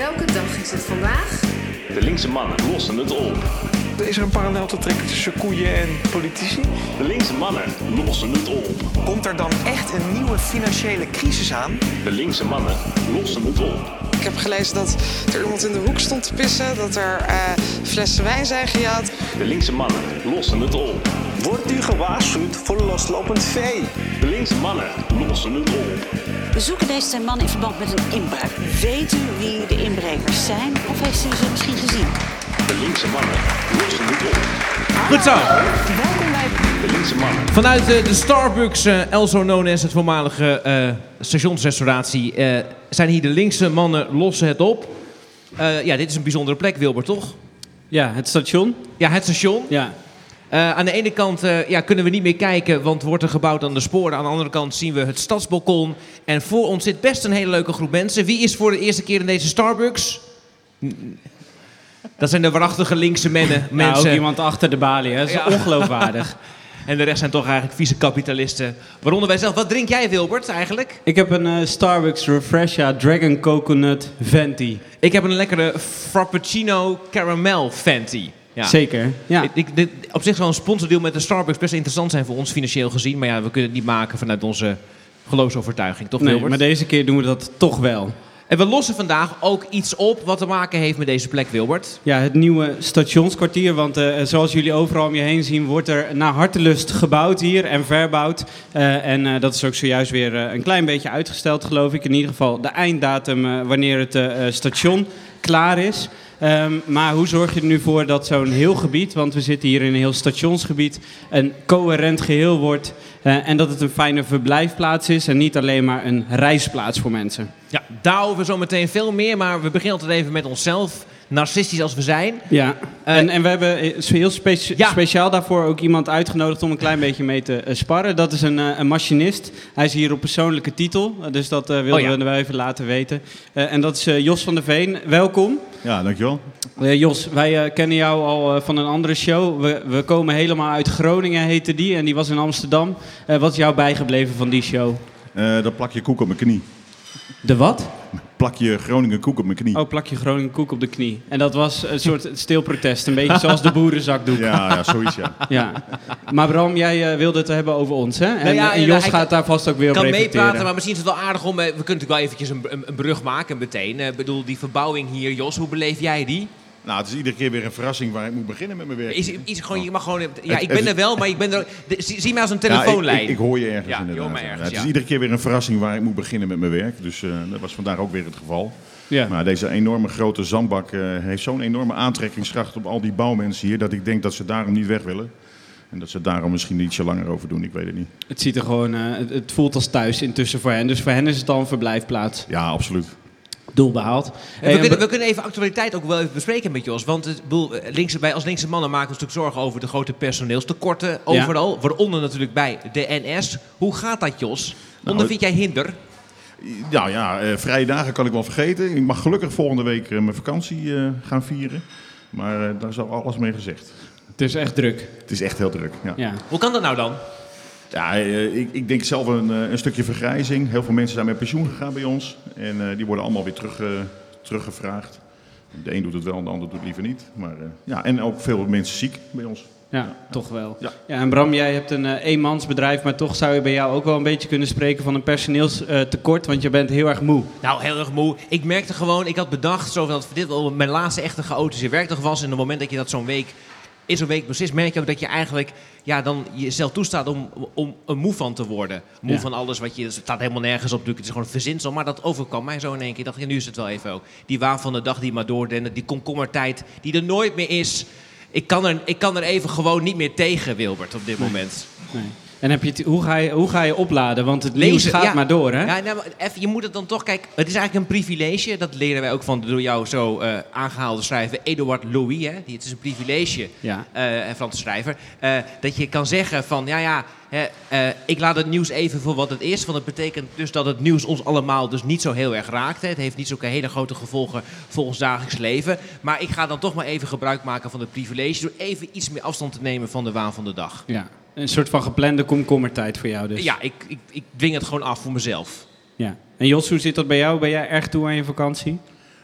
Welke dag is het vandaag? De linkse mannen lossen het op. Is er een parallel te trekken tussen koeien en politici? De linkse mannen lossen het op. Komt er dan echt een nieuwe financiële crisis aan? De linkse mannen lossen het op. Ik heb gelezen dat er iemand in de hoek stond te pissen, dat er eh, flessen wijn zijn gejat. De linkse mannen lossen het op. Wordt u gewaarschuwd voor loslopend vee? De linkse mannen lossen het op. We zoeken deze twee mannen in verband met een inbraak. Weet u wie de inbrekers zijn of heeft u ze misschien gezien? De linkse mannen lossen het op. Goed zo. Welkom bij De linkse mannen. Vanuit eh, de Starbucks, eh also known as het voormalige eh, stationsrestauratie, eh, zijn hier de linkse mannen lossen het op. Eh, ja, dit is een bijzondere plek, Wilbert, toch? Ja, het station. Ja, het station. Ja. Eh, aan de ene kant eh, ja, kunnen we niet meer kijken, want wordt er gebouwd aan de sporen. Aan de andere kant zien we het stadsbalkon. En voor ons zit best een hele leuke groep mensen. Wie is voor de eerste keer in deze Starbucks? Dat zijn de waarachtige linkse mennen, Nou, ook iemand achter de balie, hè. Dat is Ja. ongeloofwaardig. En de rest zijn toch eigenlijk vieze kapitalisten. Waaronder wij zelf. Wat drink jij, Wilbert, eigenlijk? Ik heb een eh, Starbucks Refresher Dragon Coconut Venti. Ik heb een lekkere Frappuccino Caramel Fenty. Ja. Zeker. Ja. Ik, ik, dit, op zich zal een sponsordeal met de Starbucks best interessant zijn voor ons financieel gezien. Maar ja, we kunnen het niet maken vanuit onze geloofsovertuiging, toch Nee, Wilbert? maar deze keer doen we dat toch wel. En we lossen vandaag ook iets op wat te maken heeft met deze plek, Wilbert. Ja, het nieuwe stationskwartier. Want eh, zoals jullie overal om je heen zien, wordt er naar hartelust gebouwd hier en verbouwd. Eh, en eh, dat is ook zojuist weer een klein beetje uitgesteld, geloof ik. In ieder geval de einddatum wanneer het station klaar is. Ehm, maar hoe zorg je er nu voor dat zo'n heel gebied, want we zitten hier in een heel stationsgebied, een coherent geheel wordt. eh, en dat het een fijne verblijfplaats is en niet alleen maar een reisplaats voor mensen. Ja, zo meteen veel meer. Maar we beginnen altijd even met onszelf. Narcistisch als we zijn. Ja, Eh, en, en we hebben eh, heel Ja. speciaal daarvoor ook iemand uitgenodigd om een klein beetje mee te eh, sparren. Dat is een, een machinist. Hij is hier op persoonlijke titel, dus dat eh, wilden Oh ja. we wel even laten weten. Eh, en dat is Jos van der Veen. Welkom. Ja, dankjewel. Jos, wij kennen jou al van een andere show. We, we komen helemaal uit Groningen, heette die, en die was in Amsterdam. Eh, wat is jou bijgebleven van die show? Eh dan plak je koek op mijn knie. De wat? Plak je Groningen koek op mijn knie. Oh, plak je Groningen koek op de knie. En dat was een soort stil protest, een beetje zoals de boerenzakdoek. Ja, ja, zoiets ja. Ja. Maar Bram, jij eh, wilde het hebben over ons, hè? En, Nou ja, en Jos gaat daar vast ook weer op kan meepraten, maar misschien is het wel aardig om... eh, We kunnen natuurlijk wel eventjes een, een, een brug maken meteen. Eh, Ik bedoel, die verbouwing hier, Jos, hoe beleef jij die? Nou, het is iedere keer weer een verrassing waar ik moet beginnen met mijn werk. Is, is gewoon, je mag gewoon... Ja, ik ben er wel, maar ik ben er... de- zie, zie mij als een Ja, ik- telefoonlijn. ik, ik hoor je ergens Ja, inderdaad. hoort mij ergens, Ja, het is ja. iedere keer weer een verrassing waar ik moet beginnen met mijn werk. Dus eh, dat was vandaag ook weer het geval. Ja. Maar deze enorme grote zandbak eh, heeft zo'n enorme aantrekkingskracht op al die bouwmensen hier... dat ik denk dat ze daarom niet weg willen. En dat ze daarom misschien ietsje langer over doen, ik weet het niet. Het ziet er gewoon, eh, het, het voelt als thuis intussen voor hen. Dus voor hen is het al een verblijfplaats. Ja, absoluut. Doel behaald. En Hey, we, kunnen, en we kunnen even actualiteit ook wel even bespreken met Jos. Want het, bedoel, eh, linkse, wij als linkse mannen maken ons natuurlijk zorgen over de grote personeelstekorten overal. Waaronder natuurlijk bij de NS. Hoe gaat dat, Jos? Ondervind jij hinder? Nou ja, eh, vrije dagen kan ik wel vergeten. Ik mag gelukkig volgende week eh, mijn vakantie eh, gaan vieren. Maar eh, daar is al alles mee gezegd. Het is echt druk. Het is echt heel druk. Ja. Hoe kan dat nou dan? Eh, ik, ik denk zelf een, eh, een stukje vergrijzing. Heel veel mensen zijn met pensioen gegaan bij ons. En eh, die worden allemaal weer terug, eh, teruggevraagd. De een doet het wel, en de ander doet het liever niet. Maar, eh, ja, en ook veel mensen ziek bij ons. Ja, toch wel. Ja. en Bram, jij hebt een eh, eenmansbedrijf, maar toch zou je bij jou ook wel een beetje kunnen spreken van een personeelstekort, want je bent heel erg moe. Nou, heel erg moe. Ik merkte gewoon, ik had bedacht zo dat dit wel mijn laatste echte chaotische werkdag was. En op het moment dat je dat zo'n week, in zo'n week beslist, merk je ook dat je eigenlijk ja, dan jezelf toestaat om, om er moe van te worden. Moe Ja. van alles wat je, het staat helemaal nergens op natuurlijk, het is gewoon een verzinsel. Maar dat overkwam mij zo in één keer. Ik dacht, ja, nu is het wel even ook. Die waan van de dag die maar doordende, die komkommertijd die er nooit meer is. Ik kan er, ik kan er even gewoon niet meer tegen, Wilbert, op dit moment. Nee. En heb je het, hoe, ga je, hoe ga je opladen? Want het nieuws gaat ja. maar door, hè? Ja, nou, even, je moet het dan toch, kijk, het is eigenlijk een privilege. Dat leren wij ook van de door jou zo eh, aangehaalde schrijver Eduard Louis. Hè? Die, het is een privilege, Ja. een Franse schrijver. eh, dat je kan zeggen van, ja, ja, hè, ik laat het nieuws even voor wat het is. Want dat betekent dus dat het nieuws ons allemaal dus niet zo heel erg raakt. Hè. Het heeft niet zulke hele grote gevolgen voor ons dagelijks leven. Maar ik ga dan toch maar even gebruik maken van het privilege. Door even iets meer afstand te nemen van de waan van de dag. Ja. Een soort van geplande komkommertijd voor jou dus. Ja, ik, ik, ik dwing het gewoon af voor mezelf. ja. En Jos, hoe zit dat bij jou? Ben jij erg toe aan je vakantie?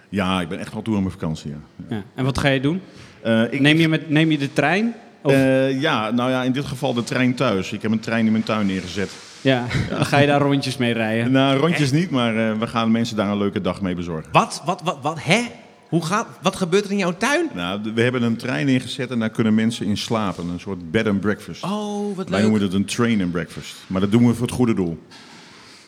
Ja, ik ben echt wel toe aan mijn vakantie. Ja. Ja. En wat ga je doen? Eh, ik, Neem je, met, neem je de trein? Of, Eh, ja, nou ja, in dit geval de trein thuis. Ik heb een trein in mijn tuin neergezet. ja, dan ga je daar rondjes mee rijden. Nou, rondjes niet, maar eh, we gaan mensen daar een leuke dag mee bezorgen. Wat? Wat? Wat? wat hè? Hoe gaat, wat gebeurt er in jouw tuin? Nou, we hebben een trein ingezet en daar kunnen mensen in slapen. Een soort bed and breakfast. Oh, wat Wij leuk. noemen het een train and breakfast. Maar dat doen we voor het goede doel.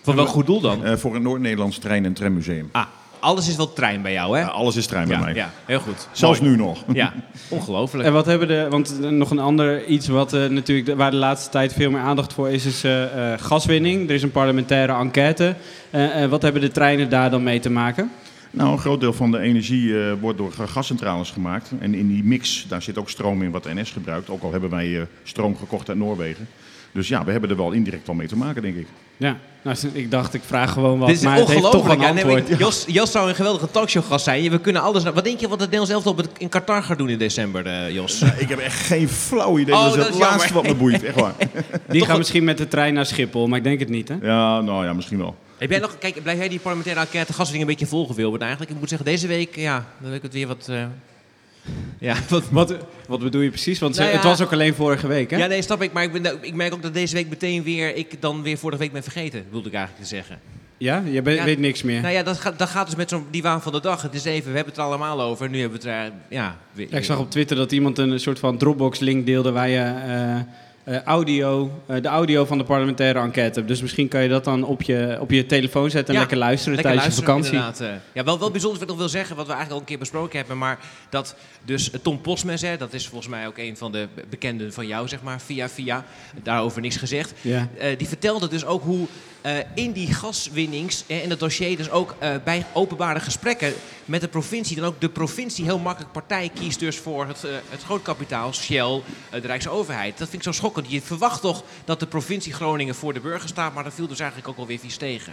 Voor welk goed doel dan? Eh, voor een Noord-Nederlands trein- en trammuseum. Ah, alles is wel trein bij jou, hè? Ja, alles is trein bij mij. ja, heel goed. Zelfs Mooi. nu nog. Ja, ongelooflijk. En wat hebben de, want eh, nog een ander iets wat eh, natuurlijk waar de laatste tijd veel meer aandacht voor is, is eh, eh, gaswinning. Er is een parlementaire enquête. Eh, eh, wat hebben de treinen daar dan mee te maken? Nou, een groot deel van de energie eh, wordt door gascentrales gemaakt. En in die mix, daar zit ook stroom in wat NS gebruikt. Ook al hebben wij eh, stroom gekocht uit Noorwegen. Dus ja, we hebben er wel indirect wel mee te maken, denk ik. Ja, nou, ik dacht ik vraag gewoon wat, Dit is maar het heeft toch ongelooflijk. een Ja, nee, maar antwoord. ik- Jos, Jos zou een geweldige talkshowgast zijn. We kunnen alles... Wat denk je wat het Nederlands elftal op het- in Qatar gaat doen in december, eh, Jos? Ik heb echt geen flauw idee. Oh, dat is het laatste jammer. wat me boeit, echt waar. Die gaan misschien met de trein naar Schiphol, maar ik denk het niet, hè? Ja, nou ja, misschien wel. Heb jij nog, kijk, blijf jij die parlementaire enquête gaswinning een beetje volgen, Wilbert? Eigenlijk, ik moet zeggen, deze week, ja, dan ik het weer wat... eh, ja, wat... Wat, wat bedoel je precies? Want ze- Nou ja. het was ook alleen vorige week, hè? Ja, nee, snap ik. Maar ik, ben, ik merk ook dat deze week meteen weer, ik dan weer vorige week ben vergeten, wilde ik eigenlijk te zeggen. Ja? Je Ja. weet niks meer. Nou ja, dat, gaat- dat gaat dus met zo'n die waan van de dag. Het is even, we hebben het er allemaal over. Nu hebben we het er, ja... weer- Ja, ik zag op Twitter dat iemand een soort van Dropbox-link deelde waar je eh, eh, audio, eh, de audio van de parlementaire enquête. Dus misschien kan je dat dan op je, op je telefoon zetten en Ja, lekker luisteren Lekker tijdens luisteren, je vakantie. inderdaad, eh. Ja, wel, wel bijzonder wat ik nog wil zeggen, wat we eigenlijk al een keer besproken hebben, maar dat dus Tom Posmes, hè, dat is volgens mij ook een van de be- bekenden van jou, zeg maar, via via, daarover niks gezegd. Ja. Die vertelde dus ook hoe in die gaswinnings, in het dossier, dus ook bij openbare gesprekken met de provincie, dan ook de provincie heel makkelijk partij kiest dus voor het, het grootkapitaal, Shell, de Rijksoverheid. Dat vind ik zo schokkend. Je verwacht toch dat de provincie Groningen voor de burger staat, maar dat viel dus eigenlijk ook alweer vies tegen.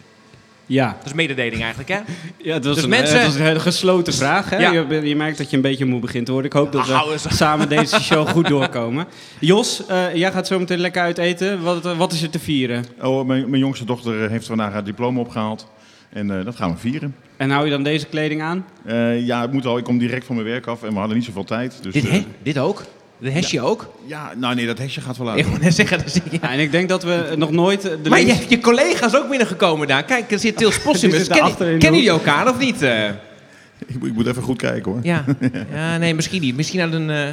Ja, Dat is mededeling eigenlijk, hè? ja het, was Dus een, mensen- het was een hele gesloten vraag. Hè? Ja. Je, je merkt dat je een beetje moe begint te worden. Ik hoop dat hou we samen deze show goed doorkomen. Jos, eh, jij gaat zo meteen lekker uit eten. Wat, wat is er te vieren? Oh, mijn, mijn jongste dochter eh, heeft vandaag haar diploma opgehaald. En eh, dat gaan we vieren. En hou je dan deze kleding aan? Eh, ja, het moet al. Ik kom direct van mijn werk af en we hadden niet zoveel tijd. Dus, Dit, eh, he, dit ook? De hesje ook? ja, nou nee, dat hesje gaat wel Ik uit. moet net zeggen, dat ja. Ja, en ik denk dat we nog nooit... De Maar je hebt je collega's ook binnengekomen daar. Kijk, er zit Tils Possimus. kennen jullie elkaar of niet? eh? Ik, moet- ik moet even goed kijken hoor. ja. ja, nee, misschien niet. Misschien uit een... eh,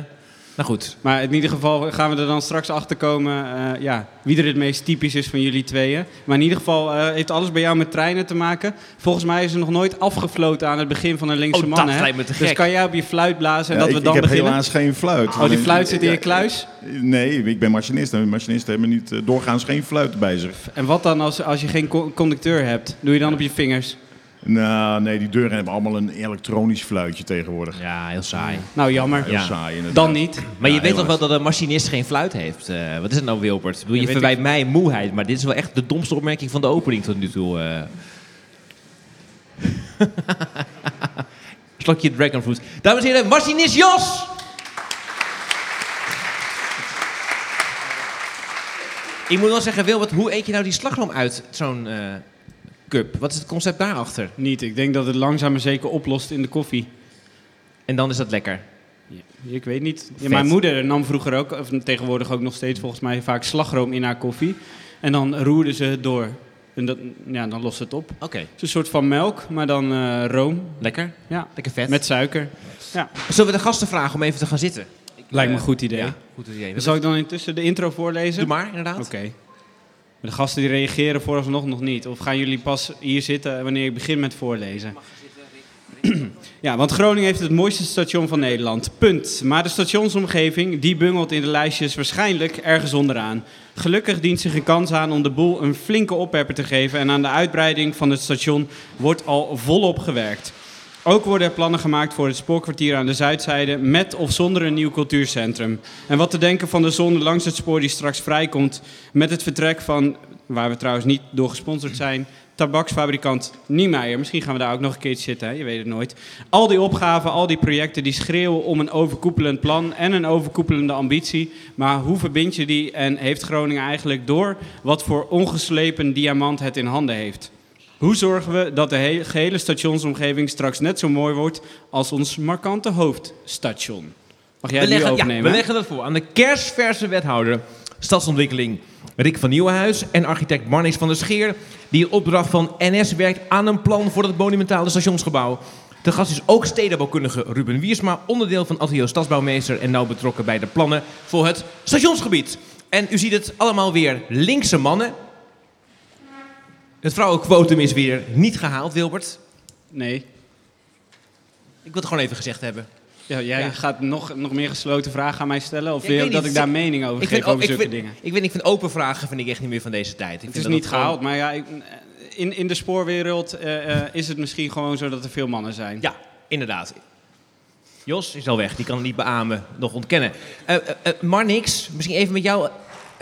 Nou goed. Maar in ieder geval gaan we er dan straks achter komen eh, ja, wie er het meest typisch is van jullie tweeën. Maar in ieder geval eh, heeft alles bij jou met treinen te maken. Volgens mij is er nog nooit afgefloten aan het begin van een linkse Oh, man. dat hè? lijkt me te Dus kan jij op je fluit blazen en Ja, dat ik, we dan ik heb beginnen? helaas geen fluit. Oh, die fluit zit in je kluis? Nee, ik ben machinist en machinisten hebben niet, eh, doorgaans geen fluit bij zich. En wat dan als, als je geen co- conducteur hebt? Doe je dan op je vingers? Nou, nee, die deuren hebben allemaal een elektronisch fluitje tegenwoordig. Ja, heel saai. Nou, jammer. Heel Ja. saai inderdaad. Dan niet. Maar je weet toch wel dat een machinist geen fluit heeft? Eh, wat is het nou, Wilbert? Ik bedoel, je verwijt mij moeheid, maar dit is wel echt de domste opmerking van de opening tot nu toe. eh. Slokje dragonfruit. Dames en heren, machinist Jos! Ik moet wel zeggen, Wilbert, hoe eet je nou die slagroom uit zo'n eh, cup? Wat is het concept daarachter? Niet. Ik denk dat het langzaam maar zeker oplost in de koffie. En dan is dat lekker. Ja, ik weet niet. Ja, mijn moeder nam vroeger ook, of tegenwoordig ook nog steeds volgens mij, vaak slagroom in haar koffie. En dan roerde ze het door. En dat, ja, dan lost het op. Het Oké, is een soort van melk, maar dan eh, room. lekker. Ja, Lekker vet. met suiker. Ja, Zullen we de gasten vragen om even te gaan zitten? lijkt me Eh, een goed idee. Ja, goed idee. Zal ik dan intussen de intro voorlezen? Doe maar, inderdaad. Oké. Maar De gasten die reageren vooralsnog nog niet. Of gaan jullie pas hier zitten wanneer ik begin met voorlezen? Ja, want Groningen heeft het mooiste station van Nederland. Punt. Maar de stationsomgeving, die bungelt in de lijstjes waarschijnlijk ergens onderaan. Gelukkig dient zich een kans aan om de boel een flinke oppepper te geven. En aan de uitbreiding van het station wordt al volop gewerkt. Ook worden er plannen gemaakt voor het spoorkwartier aan de zuidzijde, met of zonder een nieuw cultuurcentrum. En wat te denken van de zone langs het spoor die straks vrijkomt met het vertrek van, waar we trouwens niet door gesponsord zijn, tabaksfabrikant Niemeyer. Misschien gaan we daar ook nog een keertje zitten, je weet het nooit. Al die opgaven, al die projecten die schreeuwen om een overkoepelend plan en een overkoepelende ambitie. Maar hoe verbind je die en heeft Groningen eigenlijk door wat voor ongeslepen diamant het in handen heeft? Hoe zorgen we dat de he- gehele stationsomgeving straks net zo mooi wordt als ons markante hoofdstation? Mag jij we, leggen, ja, overnemen? we leggen dat voor aan de kersverse wethouder stadsontwikkeling Rick van Nieuwenhuis en architect Marnix van der Scheer, die in opdracht van NS werkt aan een plan voor het monumentale stationsgebouw. De gast is ook stedenbouwkundige Ruben Wiersma, onderdeel van Atelier Stadsbouwmeester en nauw betrokken bij de plannen voor het stationsgebied. En u ziet het allemaal weer linkse mannen. Het vrouwenquotum is weer niet gehaald, Wilbert. Nee. Ik wil het gewoon even gezegd hebben. Ja, jij Ja. gaat nog, nog meer gesloten vragen aan mij stellen? Of wil je dat ik daar mening over Ik geef vind, over ik, zulke dingen? ik, weet, ik vind open vragen vind ik echt niet meer van deze tijd. Ik Het vind is dat niet gehaald, maar ja, ik- in, in de spoorwereld eh, eh, is het misschien gewoon zo dat er veel mannen zijn. Ja, inderdaad. Jos is al weg, die kan het niet beamen, nog ontkennen. Eh, Marnix, misschien even met jou.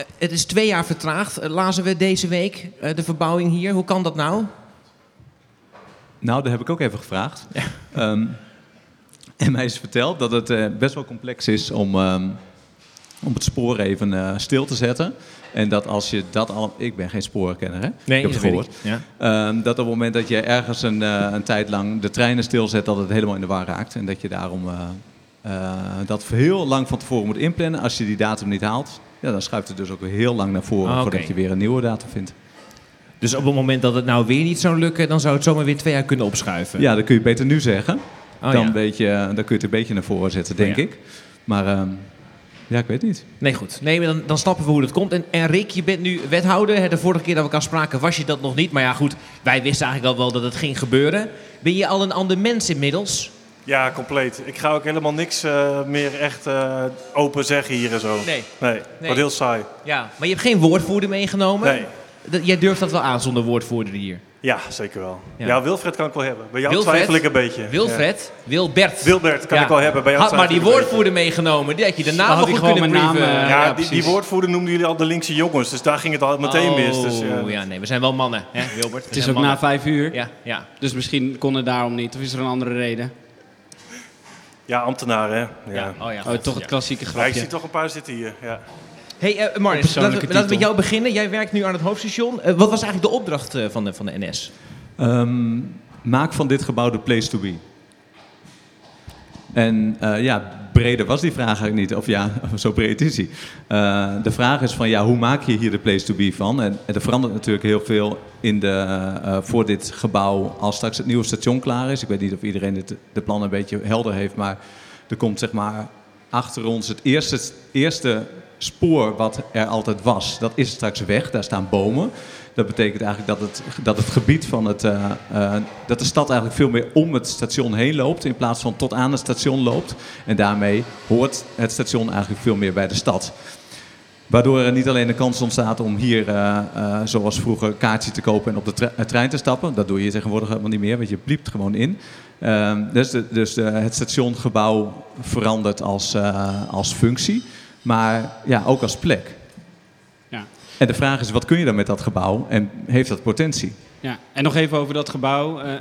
Eh, het is twee jaar vertraagd, eh, lazen we deze week, eh, de verbouwing hier. Hoe kan dat nou? Nou, daar heb ik ook even gevraagd. Ehm, en mij is verteld dat het eh, best wel complex is om, ehm, om het spoor even eh, stil te zetten. En dat als je dat al... Ik ben geen spoorkenner, hè? Nee, ik heb dat het gehoord. ja. Ehm, dat op het moment dat je ergens een, eh, een tijd lang de treinen stilzet... dat het helemaal in de war raakt. En dat je daarom eh, eh, dat heel lang van tevoren moet inplannen. Als je die datum niet haalt, ja, dan schuift het dus ook weer heel lang naar voren... Ah, voordat je weer een nieuwe datum vindt. Dus op het moment dat het nou weer niet zou lukken, dan zou het zomaar weer twee jaar kunnen opschuiven. Ja, dat kun je beter nu zeggen. Oh, dan, ja. weet je, dan kun je het een beetje naar voren zetten, denk Oh, ja. ik. Maar ehm, ja, ik weet niet. Nee, goed. Nee, maar dan, dan snappen we hoe dat komt. En, en Rick, je bent nu wethouder. De vorige keer dat we elkaar spraken was je dat nog niet. Maar ja, goed, wij wisten eigenlijk al wel dat het ging gebeuren. Ben je al een ander mens inmiddels? Ja, compleet. Ik ga ook helemaal niks eh, meer echt eh, open zeggen hier en zo. Nee. Nee, wordt heel saai. Ja, maar je hebt geen woordvoerder meegenomen? Nee. Dat- jij durft dat wel aan zonder woordvoerder hier. Ja, zeker wel. Ja. Ja, Wilfred kan ik wel hebben. Bij jou Wilfred? twijfel ik een beetje. Wilfred? Wilbert. Wilbert kan ik wel hebben. Bij jou Had maar die woordvoerder meegenomen. Die had je de naam nog goed gewoon kunnen naam, eh, Ja, ja, die, die woordvoerder noemden jullie al de linkse jongens. Dus daar ging het al meteen mis. Dus, ja. Oh, ja, nee, we zijn wel mannen, hè, Wilbert? We Het is ook na vijf uur, Ja, ja. dus misschien kon het daarom niet. Of is er een andere reden? Ja, ambtenaren, hè. Ja. ja. Oh, ja, Oh, toch het klassieke Ja, ik grapje. zie toch een paar zitten hier. Ja. Hey, eh persoonlijke laten we, laten we met jou beginnen. Jij werkt nu aan het hoofdstation. Eh, wat was eigenlijk de opdracht eh, van, de, van de NS? Ehm, maak van dit gebouw de place to be. En eh, ja, breder was die vraag eigenlijk niet. Of ja, zo breed is die. Eh, de vraag is van ja, hoe maak je hier de place to be van? En, er verandert natuurlijk heel veel in de, eh, voor dit gebouw als straks het nieuwe station klaar is. Ik weet niet of iedereen dit, de plannen een beetje helder heeft, maar er komt zeg maar achter ons het eerste, eerste spoor wat er altijd was. Dat is straks weg, daar staan bomen. Dat betekent eigenlijk dat het, dat het gebied van het. eh, eh, dat de stad eigenlijk veel meer om het station heen loopt. In plaats van tot aan het station loopt. En daarmee hoort het station eigenlijk veel meer bij de stad. Waardoor er niet alleen de kans ontstaat om hier, eh, zoals vroeger, een kaartje te kopen en op de tre- trein te stappen. Dat doe je tegenwoordig helemaal niet meer, want je pliept gewoon in. Ehm, dus dus het stationgebouw verandert als, als functie, maar ja, ook als plek. En de vraag is, wat kun je dan met dat gebouw en heeft dat potentie? Ja, en nog even over dat gebouw. Eh,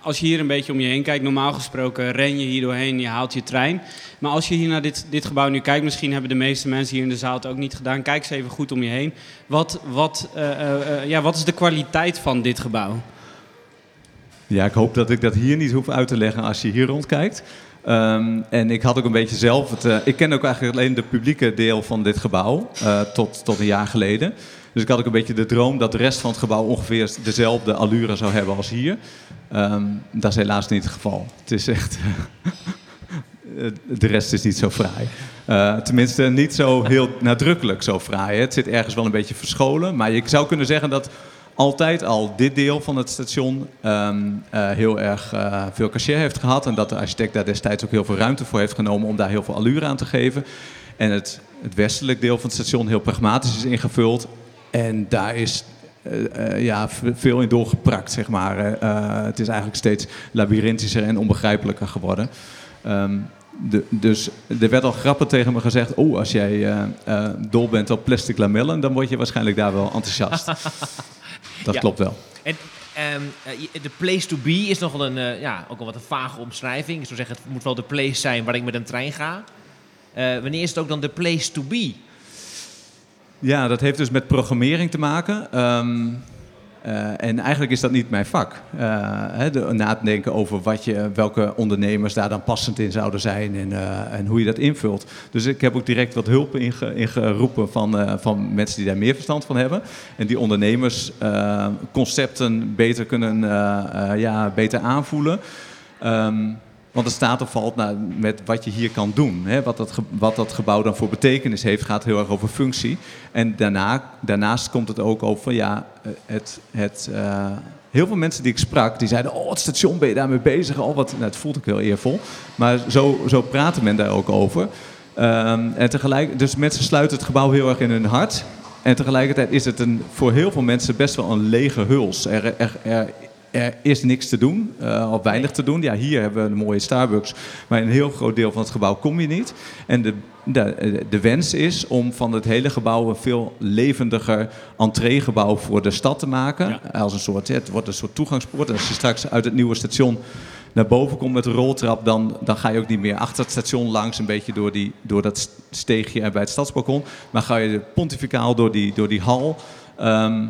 als je hier een beetje om je heen kijkt, normaal gesproken ren je hier doorheen, je haalt je trein. Maar als je hier naar dit, dit gebouw nu kijkt, misschien hebben de meeste mensen hier in de zaal het ook niet gedaan. Kijk eens even goed om je heen. Wat, wat, eh, eh, ja, wat is de kwaliteit van dit gebouw? Ja, ik hoop dat ik dat hier niet hoef uit te leggen als je hier rondkijkt. Ehm, en ik had ook een beetje zelf het. eh, ik ken ook eigenlijk alleen de publieke deel van dit gebouw eh, tot, tot een jaar geleden. Dus ik had ook een beetje de droom dat de rest van het gebouw ongeveer dezelfde allure zou hebben als hier. Ehm, dat is helaas niet het geval. Het is echt. eh, de rest is niet zo fraai. Tenminste, niet zo heel nadrukkelijk zo fraai. Het zit ergens wel een beetje verscholen. Maar je zou kunnen zeggen dat altijd al dit deel van het station eh, heel erg eh, veel cachet heeft gehad. En dat de architect daar destijds ook heel veel ruimte voor heeft genomen om daar heel veel allure aan te geven. En het, het westelijk deel van het station heel pragmatisch is ingevuld. En daar is eh, ja, veel in doorgeprakt, zeg maar. Het is eigenlijk steeds labyrinthischer en onbegrijpelijker geworden. Ehm, de, dus er werd al grappig tegen me gezegd... oh, als jij eh, dol bent op plastic lamellen... dan word je waarschijnlijk daar wel enthousiast. Dat Ja. klopt wel. En ehm, eh, de place to be is nogal een, eh, ja, ook al wat een vage omschrijving. Ik zou zeggen, het moet wel de place zijn waar ik met een trein ga. Eh, wanneer is het ook dan de place to be? Ja, dat heeft dus met programmering te maken. Ehm, eh, en eigenlijk is dat niet mijn vak. Eh, hè, de, na te denken over wat je, welke ondernemers daar dan passend in zouden zijn en, eh, en hoe je dat invult. Dus ik heb ook direct wat hulp inge, ingeroepen van, eh, van mensen die daar meer verstand van hebben. En die ondernemers eh, concepten beter kunnen ja, beter aanvoelen. Ehm, want het staat of valt nou, met wat je hier kan doen. Hè? Wat, dat wat dat gebouw dan voor betekenis heeft, gaat heel erg over functie. En daarna, daarnaast komt het ook over, ja, eh, het, het, eh, heel veel mensen die ik sprak, die zeiden, oh, het station ben je daarmee bezig. Oh, wat, nou, het voelt ook heel eervol. Maar zo, zo praten men daar ook over. Ehm, en tegelijk, dus mensen sluiten het gebouw heel erg in hun hart. En tegelijkertijd is het een, voor heel veel mensen best wel een lege huls. Er, er, er, er is niks te doen, eh, of weinig te doen. Ja, hier hebben we een mooie Starbucks, maar in een heel groot deel van het gebouw kom je niet. En de, de, de wens is om van het hele gebouw een veel levendiger entreegebouw voor de stad te maken. Als een soort, het wordt een soort toegangspoort. En als je straks uit het nieuwe station naar boven komt met de roltrap, dan, dan ga je ook niet meer achter het station langs, een beetje door, die, door dat steegje en bij het stadsbalkon. Maar ga je pontificaal door die, door die hal. ehm,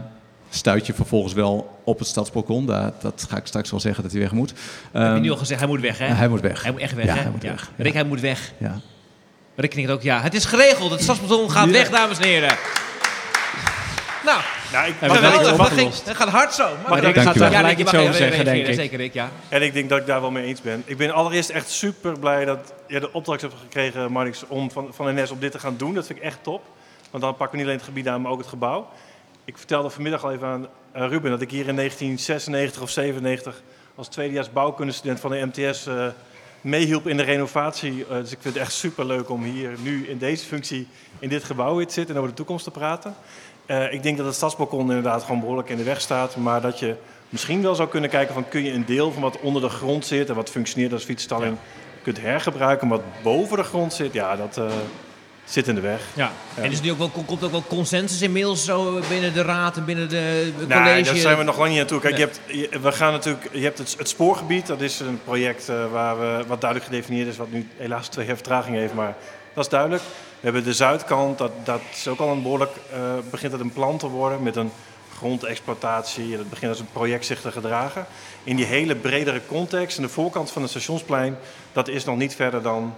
stuit je vervolgens wel op het stadsbalkon. Daar, dat ga ik straks wel zeggen dat hij weg moet. Heb je Ehm, nu al gezegd, hij moet weg, hè? Hij moet weg. Hij moet echt weg, Ja, hè? hij moet weg. Rick, hij moet weg. Ja. Rick knikt ook ja. Het is geregeld. Het stadsbeton gaat Ja. weg, dames en heren. Nou, Nou, ik, geweldig. Dat, ging, los. dat gaat hard zo. Maar Maar gaat daar ja, gelijk iets over zeggen, denk ik. Zeker, Rick, ja. En ik denk dat ik daar wel mee eens ben. Ik ben allereerst echt super blij dat je de opdracht hebt gekregen, Marnix, om van, van NS om dit te gaan doen. Dat vind ik echt top. Want dan pakken we niet alleen het gebied aan, maar ook het gebouw. Ik vertelde vanmiddag al even aan Ruben dat ik hier in 1996 of 97 als tweedejaars bouwkundestudent van de MTS eh, meehielp in de renovatie. Eh, dus ik vind het echt super leuk om hier nu in deze functie in dit gebouw weer te zitten en over de toekomst te praten. Eh, ik denk dat het stadsbalkon inderdaad gewoon behoorlijk in de weg staat. Maar dat je misschien wel zou kunnen kijken van kun je een deel van wat onder de grond zit en wat functioneert als fietsstalling kunt hergebruiken. Wat boven de grond zit, ja, dat zit in de weg. Ja. En is nu ook wel, komt ook wel consensus inmiddels zo binnen de raad en binnen de de Nee, college? daar zijn we nog lang niet aan toe. Kijk, Nee. je hebt, je- we gaan natuurlijk, je hebt het, het spoorgebied. Dat is een project eh, waar we, wat duidelijk gedefinieerd is, wat nu helaas twee jaar vertraging heeft, maar dat is duidelijk. We hebben de zuidkant, dat, dat is ook al een behoorlijk, eh, begint het een plan te worden met een grondexploitatie. Dat begint als een project zich te gedragen. In die hele bredere context, en de voorkant van het stationsplein, dat is nog niet verder dan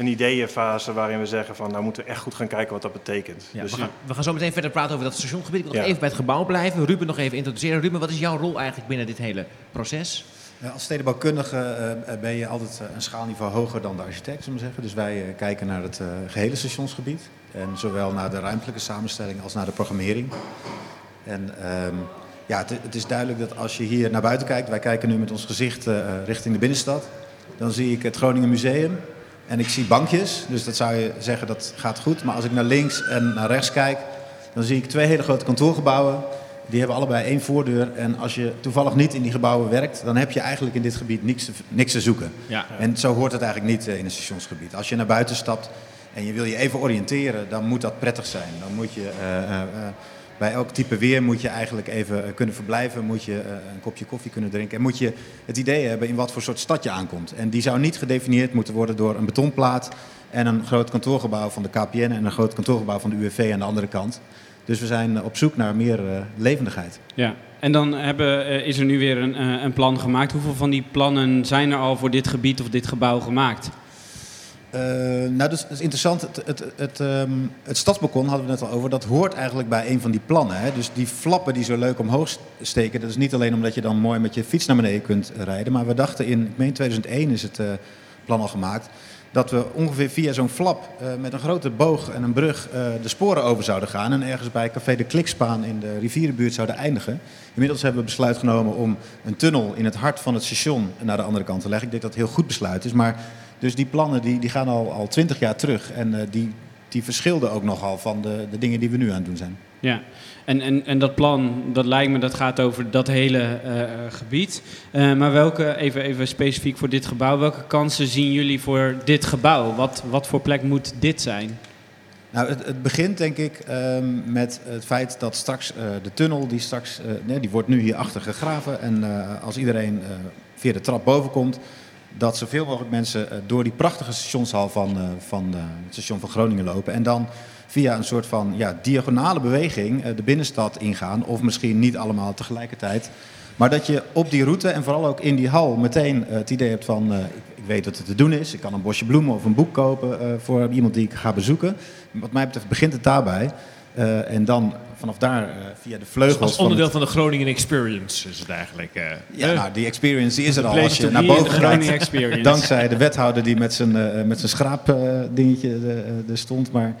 een ideeënfase waarin we zeggen van, nou moeten we echt goed gaan kijken wat dat betekent. Ja, Dus we, gaan, we gaan zo meteen verder praten over dat stationgebied. Ik wil nog even bij het gebouw blijven. Ruben nog even introduceren. Ruben, wat is jouw rol eigenlijk binnen dit hele proces? Ja, als stedenbouwkundige eh, ben je altijd eh, een schaalniveau hoger dan de architect, zullen we zeggen. Dus wij eh, kijken naar het eh, gehele stationsgebied. En zowel naar de ruimtelijke samenstelling als naar de programmering. En ehm, ja, het, het is duidelijk dat als je hier naar buiten kijkt, wij kijken nu met ons gezicht eh, richting de binnenstad, dan zie ik het Groningen Museum en ik zie bankjes. Dus dat zou je zeggen dat gaat goed. Maar als ik naar links en naar rechts kijk, dan zie ik twee hele grote kantoorgebouwen. Die hebben allebei één voordeur. En als je toevallig niet in die gebouwen werkt, dan heb je eigenlijk in dit gebied niks te, niks te zoeken. Ja. En zo hoort het eigenlijk niet eh, in een stationsgebied. Als je naar buiten stapt en je wil je even oriënteren, dan moet dat prettig zijn. Dan moet je eh, eh, bij elk type weer moet je eigenlijk even eh, kunnen verblijven, moet je eh, een kopje koffie kunnen drinken en moet je het idee hebben in wat voor soort stad je aankomt. En die zou niet gedefinieerd moeten worden door een betonplaat en een groot kantoorgebouw van de KPN en een groot kantoorgebouw van de UWV aan de andere kant. Dus we zijn eh, op zoek naar meer levendigheid. Ja, en dan hebben, is er nu weer een, een plan gemaakt. Hoeveel van die plannen zijn er al voor dit gebied of dit gebouw gemaakt? Eh, nou, is, dat is interessant. Het, het, het, ehm, het stadsbalkon hadden we net al over. Dat hoort eigenlijk bij een van die plannen. Hè? Dus die flappen die zo leuk omhoog steken. Dat is niet alleen omdat je dan mooi met je fiets naar beneden kunt rijden. Maar we dachten in, ik meen 2001 is het eh, plan al gemaakt. Dat we ongeveer via zo'n flap eh, met een grote boog en een brug eh, de sporen over zouden gaan. En ergens bij Café de Klikspaan in de rivierenbuurt zouden eindigen. Inmiddels hebben we besluit genomen om een tunnel in het hart van het station naar de andere kant te leggen. Ik denk dat het heel goed besluit is. Maar dus die plannen die, die gaan al, al 20 jaar terug. En eh, die, die verschilden ook nogal van de, de dingen die we nu aan het doen zijn. Ja, en, en, en dat plan, dat lijkt me, dat gaat over dat hele eh, gebied. Eh, maar welke, even, even specifiek voor dit gebouw, welke kansen zien jullie voor dit gebouw? Wat, wat voor plek moet dit zijn? Nou, het, het begint denk ik ehm, met het feit dat straks de tunnel, die straks, nee, die wordt nu hierachter gegraven. En als iedereen via de trap boven komt, dat zoveel mogelijk mensen eh, door die prachtige stationshal van, eh, van eh, het station van Groningen lopen. En dan via een soort van ja, diagonale beweging de binnenstad ingaan. Of misschien niet allemaal tegelijkertijd. Maar dat je op die route en vooral ook in die hal meteen het idee hebt van... ik, weet wat er te doen is. Ik kan een bosje bloemen of een boek kopen voor iemand die ik ga bezoeken. Wat mij betreft begint het daarbij. En dan vanaf daar eh, via de vleugels... Als van onderdeel het- van de Groningen Experience is het eigenlijk. eh. ja, nou, die experience die is er al. Als je naar boven experience. dankzij de wethouder die met zijn, eh, met zijn schraapdingetje dingetje er stond. Maar,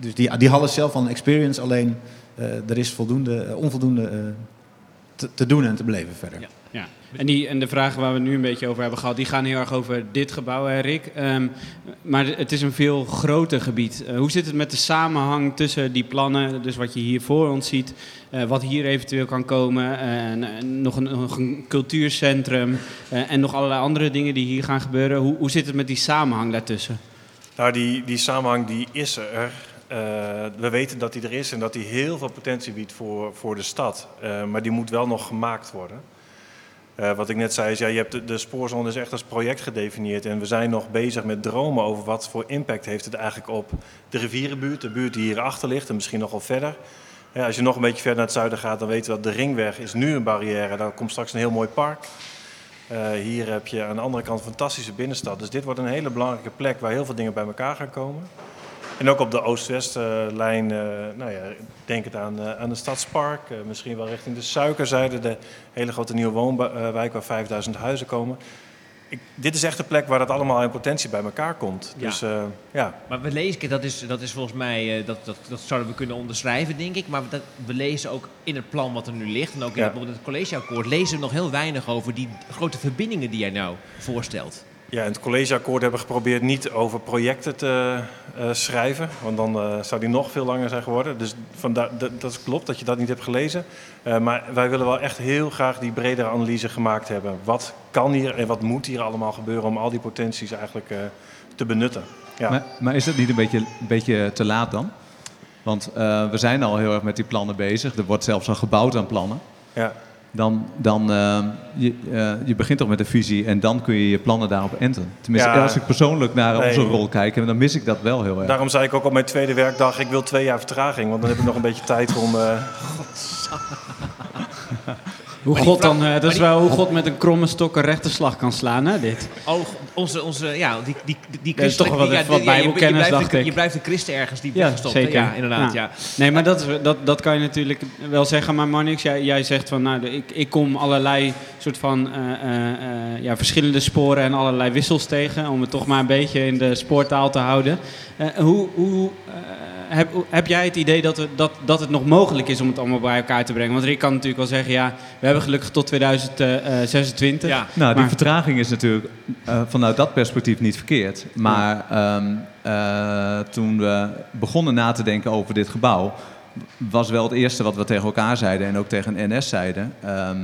dus die, die is zelf al een experience, alleen er is voldoende, onvoldoende te, te doen en te beleven verder. Ja. En, die, en de vragen waar we nu een beetje over hebben gehad, die gaan heel erg over dit gebouw, hè, Rick. Ehm, maar het is een veel groter gebied. Eh, hoe zit het met de samenhang tussen die plannen, dus wat je hier voor ons ziet, eh, wat hier eventueel kan komen, en, nog, een, cultuurcentrum eh, en nog allerlei andere dingen die hier gaan gebeuren. Hoe, hoe zit het met die samenhang daartussen? Nou, die, die samenhang die is er. We weten dat die er is en dat die heel veel potentie biedt voor, voor de stad. Maar die moet wel nog gemaakt worden. Eh, wat ik net zei is, ja, je hebt de, spoorzone is echt als project gedefinieerd. En we zijn nog bezig met dromen over wat voor impact heeft het eigenlijk op de rivierenbuurt. De buurt die hierachter ligt en misschien nog wel verder. Als je nog een beetje verder naar het zuiden gaat, dan weten we dat de ringweg is nu een barrière. Daar komt straks een heel mooi park. Eh, hier heb je aan de andere kant een fantastische binnenstad. Dus dit wordt een hele belangrijke plek waar heel veel dingen bij elkaar gaan komen. En ook op de Oost-West-lijn, eh, nou ja, denk het aan, eh, aan het Stadspark. eh, misschien wel richting de Suikerzijde, de hele grote nieuwe woonwijk waar 5000 huizen komen. Ik, dit is echt een plek waar dat allemaal in potentie bij elkaar komt. Ja. Dus ja, Maar we lezen, dat is, dat is volgens mij, dat, dat, dat zouden we kunnen onderschrijven, denk ik. Maar dat, we lezen ook in het plan wat er nu ligt, en ook in Ja. het, het collegeakkoord, lezen we nog heel weinig over die grote verbindingen die jij nou voorstelt. Ja, in het collegeakkoord hebben we geprobeerd niet over projecten te eh, schrijven, want dan eh, zou die nog veel langer zijn geworden. Dus vandaar, dat, klopt dat je dat niet hebt gelezen. Eh, maar wij willen wel echt heel graag die bredere analyse gemaakt hebben. Wat kan hier en wat moet hier allemaal gebeuren om al die potenties eigenlijk te benutten? Ja. Maar, maar is dat niet een beetje, een beetje te laat dan? Want we zijn al heel erg met die plannen bezig. Er wordt zelfs al gebouwd aan plannen. Ja. Dan, dan eh, je, eh, je begint toch met een visie en dan kun je je plannen daarop enten. Tenminste, Ja. als ik persoonlijk naar Nee. onze rol kijk, dan mis ik dat wel heel erg. Daarom zei ik ook op mijn tweede werkdag, ik wil twee jaar vertraging, want dan heb ik nog een beetje tijd om... eh, Hoe God dan, eh, dat is wel hoe God met een kromme stok een rechte slag kan slaan, hè, dit. Oh, onze, onze ja, die, die, die Dat is toch wel die- wat ja, bijbelkennis, blijft dacht de- ik. Je blijft een christen ergens die Ja, weggestopt. hè? zeker. Ja, inderdaad, ja. Nee, maar dat, is- dat, dat kan je natuurlijk wel zeggen. Maar Marnix, jij, jij zegt van, nou, ik, ik kom allerlei soort van eh, eh, ja, verschillende sporen en allerlei wissels tegen. Om het toch maar een beetje in de spoortaal te houden. Hoe hoe heb, heb jij het idee dat, het- dat, dat het nog mogelijk is om het allemaal bij elkaar te brengen? Want Rick kan natuurlijk wel zeggen, ja, we hebben gelukkig tot 2026. Ja. Nou, die vertraging is natuurlijk eh, vanuit dat perspectief niet verkeerd. Maar ehm, eh, toen we begonnen na te denken over dit gebouw, was wel het eerste wat we tegen elkaar zeiden en ook tegen NS zeiden. ehm,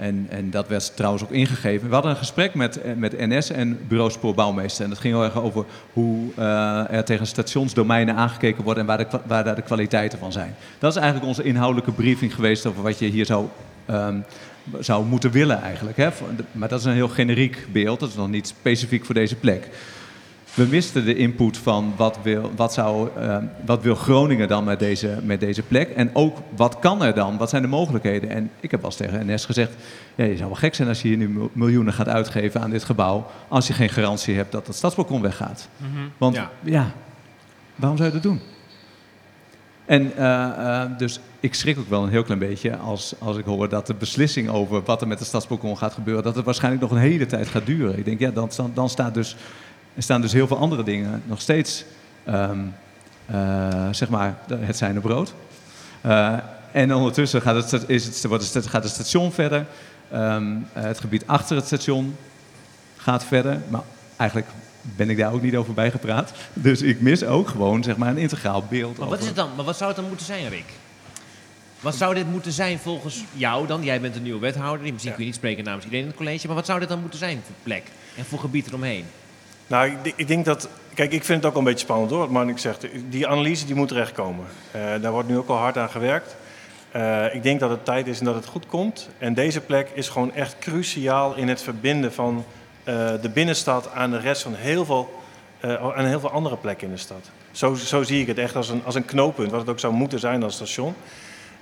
en, en dat werd trouwens ook ingegeven. We hadden een gesprek met, eh, met NS en Bureau Spoorbouwmeester. En dat ging heel erg over hoe eh, er tegen stationsdomeinen aangekeken wordt en waar, de, waar daar de kwaliteiten van zijn. Dat is eigenlijk onze inhoudelijke briefing geweest over wat je hier zou ehm, zou moeten willen eigenlijk. Hè? Maar dat is een heel generiek beeld, dat is nog niet specifiek voor deze plek. We misten de input van wat wil, wat zou, eh, wat wil Groningen dan met deze, met deze plek. En ook wat kan er dan? Wat zijn de mogelijkheden? En ik heb wel eens tegen NS gezegd... Ja, je zou wel gek zijn als je hier nu mil- miljoenen gaat uitgeven aan dit gebouw... als je geen garantie hebt dat het stadsbalkon weggaat. Mhm. Want Ja. ja, waarom zou je dat doen? En eh, eh, dus ik schrik ook wel een heel klein beetje als, als ik hoor dat de beslissing over wat er met de stadsbalkon gaat gebeuren, dat het waarschijnlijk nog een hele tijd gaat duren. Ik denk, ja, dan, dan staat dus, er staan dus heel veel andere dingen nog steeds, ehm, eh, zeg maar, het zijn op brood. Eh, en ondertussen gaat het, is het, wordt het, gaat het station verder. Ehm, eh, het gebied achter het station gaat verder. Maar eigenlijk ben ik daar ook niet over bijgepraat. Dus ik mis ook gewoon zeg maar, een integraal beeld. Maar wat is het dan? Maar wat zou het dan moeten zijn, Rick? Wat zou dit moeten zijn volgens jou dan? Jij bent een nieuwe wethouder. Die Misschien kun je niet spreken namens iedereen in het college. Maar wat zou dit dan moeten zijn voor plek? En voor gebied eromheen? Nou, ik, denk- ik dat. Kijk, ik vind het ook een beetje spannend hoor, wat Marnik zegt. Die analyse die moet er echt komen. Eh, daar wordt nu ook al hard aan gewerkt. Eh, ik denk dat het tijd is en dat het goed komt. En deze plek is gewoon echt cruciaal in het verbinden van eh, de binnenstad aan de rest van heel veel en heel veel andere plekken in de stad. Zo, zo zie ik het echt als een, als een knooppunt, wat het ook zou moeten zijn als station.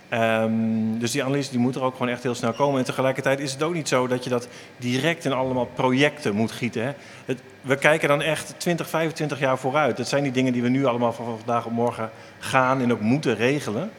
Ehm, dus die analyse die moet er ook gewoon echt heel snel komen. En tegelijkertijd is het ook niet zo dat je dat direct in allemaal projecten moet gieten. We kijken dan echt 20, 25 jaar vooruit. Dat zijn die dingen die we nu allemaal van vandaag op morgen gaan en ook moeten regelen.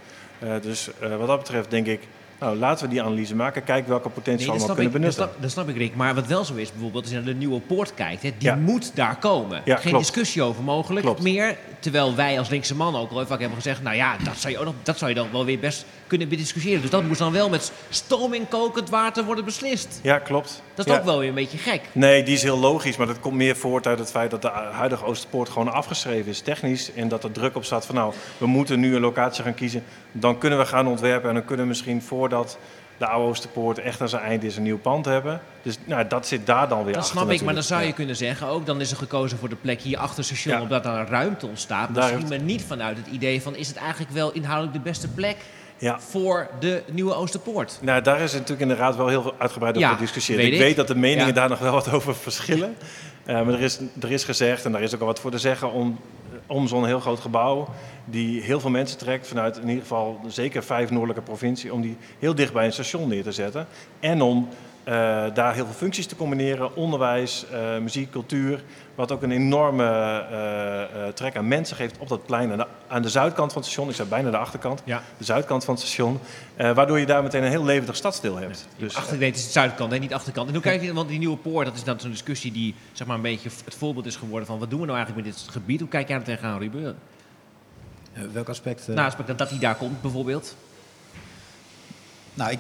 Uh, dus uh, wat dat betreft denk ik, nou, laten we die analyse maken. Kijken welke potentie we allemaal kunnen ik, benutten. Dat snap, dat snap, ik, Rick. Maar wat wel zo is, bijvoorbeeld, als je naar de nieuwe poort kijkt, hè, die Ja. moet daar komen. Ja, Geen klopt. discussie over mogelijk Klopt. meer. Terwijl wij als linkse mannen ook al vaak hebben gezegd, nou ja, dat zou je, ook nog, dat zou je dan wel weer best kunnen bediscussiëren. Dus dat moest dan wel met stoom in kokend water worden beslist. Ja, klopt. Dat is Ja. ook wel weer een beetje gek. Nee, die is heel logisch, maar dat komt meer voort uit het feit dat de huidige Oosterpoort gewoon afgeschreven is, technisch. En dat er druk op staat van nou, we moeten nu een locatie gaan kiezen. Dan kunnen we gaan ontwerpen en dan kunnen we misschien voordat de oude Oosterpoort echt aan zijn eind is een nieuw pand hebben. Dus nou, dat zit daar dan weer Dat achter snap ik, maar dan zou je Ja. kunnen zeggen ook, dan is er gekozen voor de plek hier achter het station, Ja. omdat daar een ruimte ontstaat. Daar Misschien heeft- maar niet vanuit het idee van, is het eigenlijk wel inhoudelijk de beste plek Ja. voor de nieuwe Oosterpoort? Nou, daar is natuurlijk in de raad wel heel uitgebreid over gediscussieerd. ik, ik. weet dat de meningen Ja. daar nog wel wat over verschillen. Eh, maar er is, er is gezegd, en daar is ook al wat voor te zeggen, om, om zo'n heel groot gebouw... die heel veel mensen trekt vanuit in ieder geval zeker vijf noordelijke provincie... om die heel dicht bij een station neer te zetten. En om daar heel veel functies te combineren. Onderwijs, eh, muziek, cultuur. Wat ook een enorme eh, eh, trek aan mensen geeft op dat plein. Aan de, aan de zuidkant van het station, ik zei bijna de achterkant. Ja. De zuidkant van het station. eh, waardoor je daar meteen een heel levendig stadsdeel hebt. Dus, Achter, nee, het is de zuidkant, hè, niet achterkant. En hoe kijk je, want die nieuwe poort, dat is dan zo'n discussie die zeg maar een beetje het voorbeeld is geworden van wat doen we nou eigenlijk met dit gebied? Hoe kijk jij er tegenaan, Ruben? Eh, welk aspect? eh? Nou, aspect dat, dat hij daar komt, bijvoorbeeld. Nou, ik,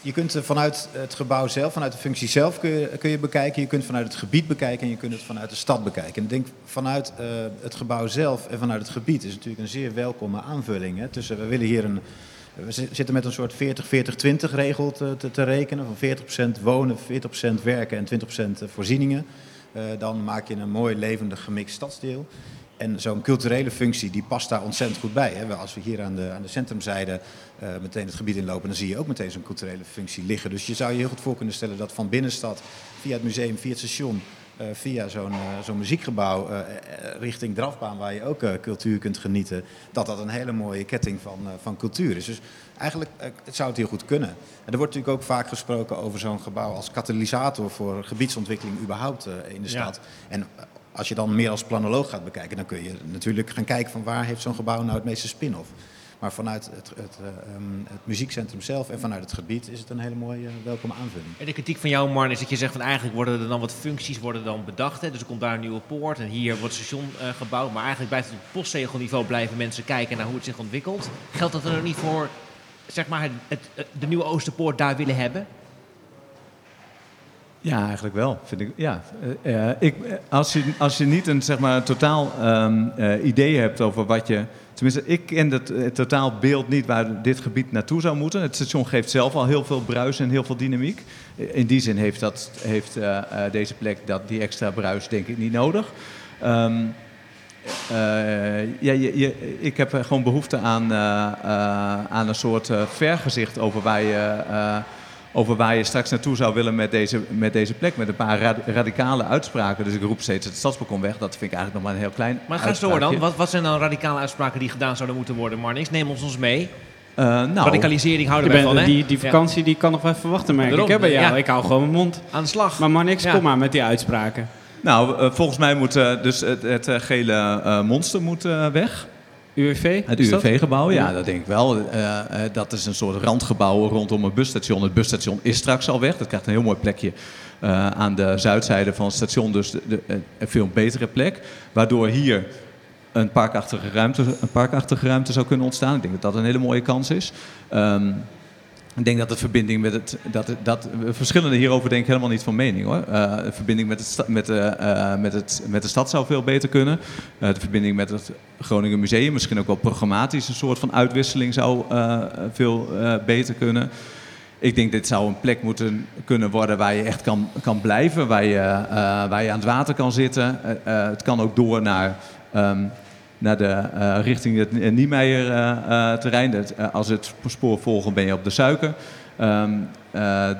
je kunt eh, vanuit het gebouw zelf, vanuit de functie zelf kun je, kun je bekijken. Je kunt vanuit het gebied bekijken en je kunt het vanuit de stad bekijken. En ik denk vanuit eh, het gebouw zelf en vanuit het gebied is natuurlijk een zeer welkome aanvulling. Hè, tussen, we willen hier een. We zi- zitten met een soort 40-40-20 regel te, te, rekenen. Van 40% wonen, 40% werken en 20% voorzieningen. Eh, dan maak je een mooi levendig gemixt stadsdeel. En zo'n culturele functie die past daar ontzettend goed bij. Hè. Als we hier aan de, aan de centrumzijde eh, meteen het gebied inlopen, dan zie je ook meteen zo'n culturele functie liggen. Dus je zou je heel goed voor kunnen stellen dat van binnenstad, via het museum, via het station, eh, via zo'n eh, zo'n muziekgebouw richting Drafbaan, waar je ook cultuur kunt genieten, dat dat een hele mooie ketting van, van cultuur is. Dus eigenlijk het zou het heel goed kunnen. En er wordt natuurlijk ook vaak gesproken over zo'n gebouw als katalysator voor gebiedsontwikkeling überhaupt in de Ja. stad. En als je dan meer als planoloog gaat bekijken, dan kun je natuurlijk gaan kijken van waar heeft zo'n gebouw nou het meeste spin-off. Maar vanuit het, het, eh, ehm, het muziekcentrum zelf en vanuit het gebied is het een hele mooie, eh, welkome aanvulling. En de kritiek van jou, Marn, is dat je zegt van eigenlijk worden er dan wat functies worden dan bedacht. Hè? Dus er komt daar een nieuwe poort en hier wordt het station eh, gebouwd. Maar eigenlijk blijft het op postzegelniveau blijven mensen kijken naar hoe het zich ontwikkelt. Geldt dat er nog niet voor zeg maar, het- de nieuwe Oosterpoort daar willen hebben? Ja, eigenlijk wel. Vind ik, ja. Eh, eh, ik, eh, als, je, als je niet een, zeg maar, totaal ehm, eh, idee hebt over wat je... Tenminste, ik ken het, totaal beeld niet waar dit gebied naartoe zou moeten. Het station geeft zelf al heel veel bruis en heel veel dynamiek. In die zin heeft, dat, heeft deze plek dat, die extra bruis denk ik niet nodig. Ehm, eh, ja, je, je, ik heb gewoon behoefte aan, aan een soort vergezicht over waar je, over waar je straks naartoe zou willen met deze, met deze plek. Met een paar rad- radicale uitspraken. Dus ik roep steeds het stadsbalkon weg. Dat vind ik eigenlijk nog maar een heel klein Maar ga eens door dan. Wat, wat zijn dan radicale uitspraken die gedaan zouden moeten worden, Marnix? Neem ons ons mee. Eh, nou, Radicalisering houden wij bent- van, hè? die, die Ja. vakantie die kan nog wel even wachten, merk Daarom, ik. Hè, bij jou. ja. Ik hou gewoon mijn mond. Aan de slag. Maar Marnix, Ja. kom maar met die uitspraken. Nou, eh, volgens mij moet eh, dus het, het gele eh, monster moet, weg. UWV? Het? UWV-gebouw, ja, Ja. dat denk ik wel. Eh, eh, dat is een soort randgebouw rondom een busstation. Het busstation is straks al weg. Dat krijgt een heel mooi plekje eh, aan de zuidzijde van het station. Dus de, de- een veel betere plek. Waardoor hier een parkachtige, ruimte, een parkachtige ruimte zou kunnen ontstaan. Ik denk dat dat een hele mooie kans is. Ehm, ik denk dat de verbinding met het. Dat, dat, we verschillen er hierover denk ik helemaal niet van mening hoor. Eh, de verbinding met, het, met, de, eh, met, het, met de stad zou veel beter kunnen. Eh, de verbinding met het Groningen Museum, misschien ook wel programmatisch een soort van uitwisseling zou eh, veel eh, beter kunnen. Ik denk dit zou een plek moeten kunnen worden waar je echt kan, kan blijven, waar je, eh, waar je aan het water kan zitten. Eh, eh, het kan ook door naar, ehm, naar de, eh, richting het Niemeyer-terrein. als het spoor volgen ben je op de suiker. Ehm, eh,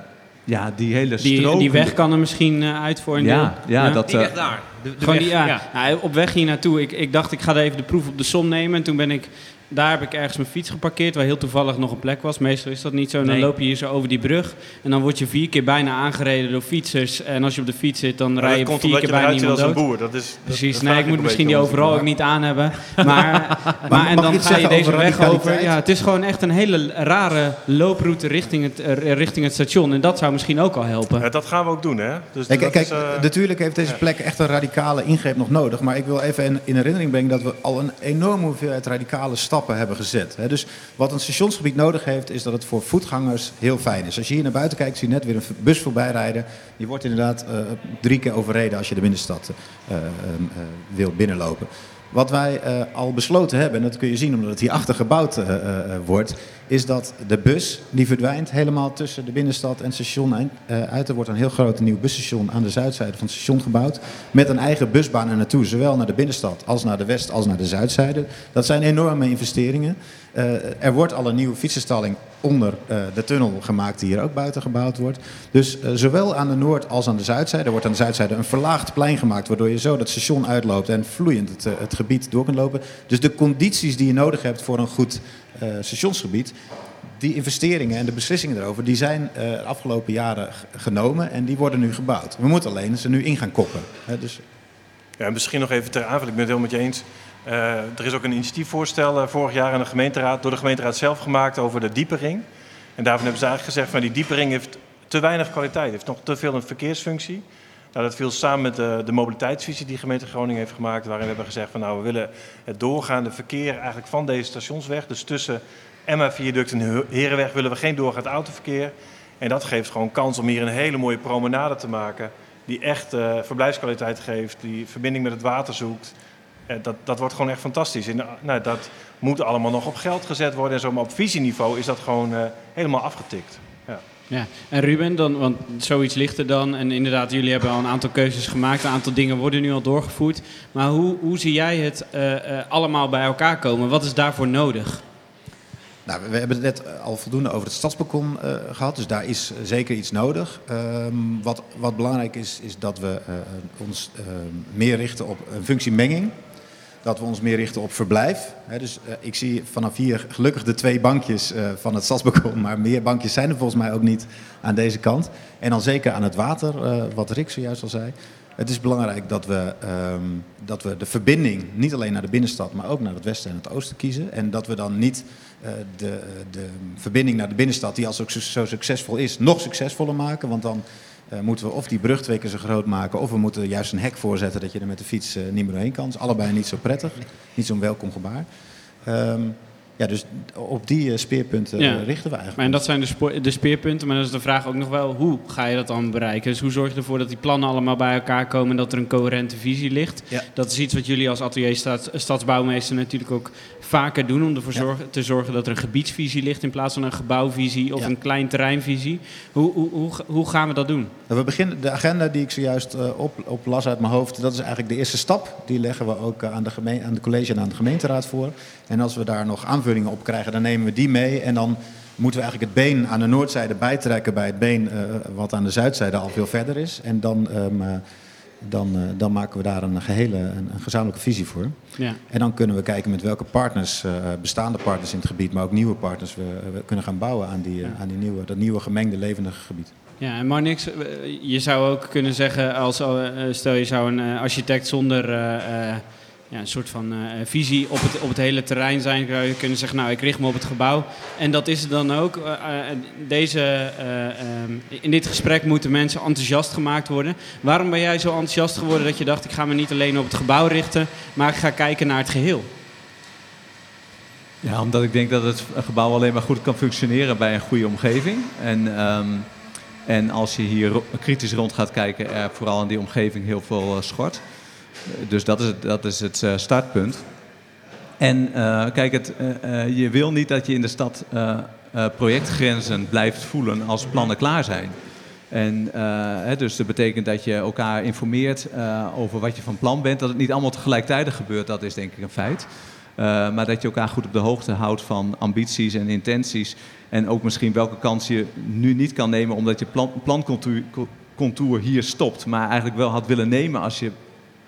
Ja, die hele Die, strook. die weg kan er misschien eh, uit voor een Ja, deel. ja, dat, Die eh, weg daar. De, de Gewoon weg, die, ja. ja. Nou, op weg hier naartoe, ik, ik dacht ik ga even de proef op de som nemen. En toen ben ik, daar heb ik ergens mijn fiets geparkeerd, waar heel toevallig nog een plek was. Meestal is dat niet zo. En dan Nee. loop je hier zo over die brug. En dan word je vier keer bijna aangereden door fietsers. En als je op de fiets zit, dan rij je vier keer je bijna iemand als een dood. boer. Dat is, dat- Precies, dat nee, ik moet misschien die overal ook niet aan hebben. Maar, maar, en dan ga je deze over weg over. Ja, het is gewoon echt een hele rare looproute richting het, eh, richting het station. En dat zou misschien ook al helpen. Ja, dat gaan we ook doen, hè? Dus Kijk, dat kijk is, eh, natuurlijk heeft deze plek echt een radicale ingreep nog nodig. Maar ik wil even in, in herinnering brengen dat we al een enorme hoeveelheid radicale stappen hebben gezet. Dus wat een stationsgebied nodig heeft, is dat het voor voetgangers heel fijn is. Als je hier naar buiten kijkt, zie je net weer een bus voorbij rijden. Die wordt inderdaad eh, drie keer overreden als je de binnenstad eh, eh, wil binnenlopen. Wat wij eh, al besloten hebben, en dat kun je zien omdat het hierachter gebouwd eh, eh, wordt, is dat de bus die verdwijnt helemaal tussen de binnenstad en het station uit. Er wordt een heel groot nieuw busstation aan de zuidzijde van het station gebouwd. Met een eigen busbaan er naartoe, zowel naar de binnenstad als naar de west als naar de zuidzijde. Dat zijn enorme investeringen. Er wordt al een nieuwe fietsenstalling onder eh, de tunnel gemaakt die hier ook buiten gebouwd wordt. Dus eh, zowel aan de noord- als aan de zuidzijde. Er wordt aan de zuidzijde een verlaagd plein gemaakt, waardoor je zo dat station uitloopt en vloeiend het, eh, het gebied door kunt lopen. Dus de condities die je nodig hebt voor een goed stationsgebied, die investeringen en de beslissingen erover, die zijn de afgelopen jaren genomen en die worden nu gebouwd. We moeten alleen ze nu in gaan koppen. Dus Ja, en misschien nog even ter aanvulling, ik ben het helemaal met je eens. Eh, er is ook een initiatiefvoorstel eh, vorig jaar aan de gemeenteraad, door de gemeenteraad zelf gemaakt over de diepering. En daarvan hebben ze eigenlijk gezegd van die diepering heeft te weinig kwaliteit, heeft nog te veel een verkeersfunctie. Nou, dat viel samen met de, de mobiliteitsvisie die gemeente Groningen heeft gemaakt, waarin we hebben gezegd van nou we willen het doorgaande verkeer eigenlijk van deze stationsweg, dus tussen Emma Viaduct en He- Herenweg willen we geen doorgaand autoverkeer. En dat geeft gewoon kans om hier een hele mooie promenade te maken. Die echt eh, verblijfskwaliteit geeft, die verbinding met het water zoekt. Eh, dat, dat wordt gewoon echt fantastisch. En, eh, nou, dat moet allemaal nog op geld gezet worden en zo. Maar op visieniveau is dat gewoon eh, helemaal afgetikt. Ja. Ja, en Ruben, dan, want zoiets ligt er dan. En inderdaad, jullie hebben al een aantal keuzes gemaakt. Een aantal dingen worden nu al doorgevoerd. Maar hoe, hoe zie jij het eh, eh, allemaal bij elkaar komen? Wat is daarvoor nodig? Nou, we hebben het net al voldoende over het stadsbalkon eh, gehad, dus daar is zeker iets nodig. Ehm, wat, wat belangrijk is, is dat we eh, ons meer richten op een functiemenging. Dat we ons meer richten op verblijf. Dus eh, ik zie vanaf hier gelukkig de twee bankjes eh, van het stadsbalkon, maar meer bankjes zijn er volgens mij ook niet aan deze kant. En dan zeker aan het water, eh, wat Rick zojuist al zei. Het is belangrijk dat we, ehm, dat we de verbinding niet alleen naar de binnenstad, maar ook naar het westen en het oosten kiezen. En dat we dan niet de, de verbinding naar de binnenstad, die al zo, zo succesvol is, nog succesvoller maken. Want dan eh, moeten we of die brug twee keer zo groot maken, of we moeten juist een hek voorzetten dat je er met de fiets eh, niet meer doorheen kan. Dat is allebei niet zo prettig, niet zo'n welkom gebaar. Ehm, ja, dus op die eh, speerpunten Ja. richten we eigenlijk. Maar en dat zijn de, spo- de speerpunten, maar dan is de vraag ook nog wel... hoe ga je dat dan bereiken? Dus hoe zorg je ervoor dat die plannen allemaal bij elkaar komen... en dat er een coherente visie ligt? Ja. Dat is iets wat jullie als atelier stads, stadsbouwmeester natuurlijk ook vaker doen... om ervoor Ja. zorgen, te zorgen dat er een gebiedsvisie ligt... in plaats van een gebouwvisie of Ja. een klein terreinvisie. Hoe, hoe, hoe, hoe gaan we dat doen? Nou, we beginnen, de agenda die ik zojuist eh, op, op las uit mijn hoofd, dat is eigenlijk de eerste stap. Die leggen we ook eh, aan de, gemeen, aan de college en aan de gemeenteraad voor. En als we daar nog aanvullingen op krijgen, dan nemen we die mee. En dan moeten we eigenlijk het been aan de noordzijde bijtrekken bij het been eh, wat aan de zuidzijde al veel verder is. En dan, ehm, eh, dan, eh, dan maken we daar een gehele, een, een gezamenlijke visie voor. Ja. En dan kunnen we kijken met welke partners, eh, bestaande partners in het gebied, maar ook nieuwe partners, we, we kunnen gaan bouwen aan, die, eh, aan die nieuwe, dat nieuwe gemengde levendige gebied. Ja, en Marnix, je zou ook kunnen zeggen, als, eh, stel je zou een architect zonder ja, een soort van eh, visie op het, op het hele terrein zijn, je kunnen zeggen, nou ik richt me op het gebouw. En dat is het dan ook. Eh, eh, deze, eh, ehm, in dit gesprek moeten mensen enthousiast gemaakt worden. Waarom ben jij zo enthousiast geworden dat je dacht, ik ga me niet alleen op het gebouw richten, maar ik ga kijken naar het geheel? Ja, omdat ik denk dat het gebouw alleen maar goed kan functioneren bij een goede omgeving. En, ehm, en als je hier kritisch rond gaat kijken, er vooral in die omgeving heel veel schort. Dus dat is het, dat is het eh, startpunt. En eh, kijk, het, eh, je wil niet dat je in de stad projectgrenzen blijft voelen als plannen klaar zijn. En dus dat betekent dat je elkaar informeert over wat je van plan bent. Dat het niet allemaal tegelijkertijd gebeurt, dat is denk ik een feit. Maar dat je elkaar goed op de hoogte houdt van ambities en intenties. En ook misschien welke kans je nu niet kan nemen omdat je plan, plancontour co- contour hier stopt. Maar eigenlijk wel had willen nemen als je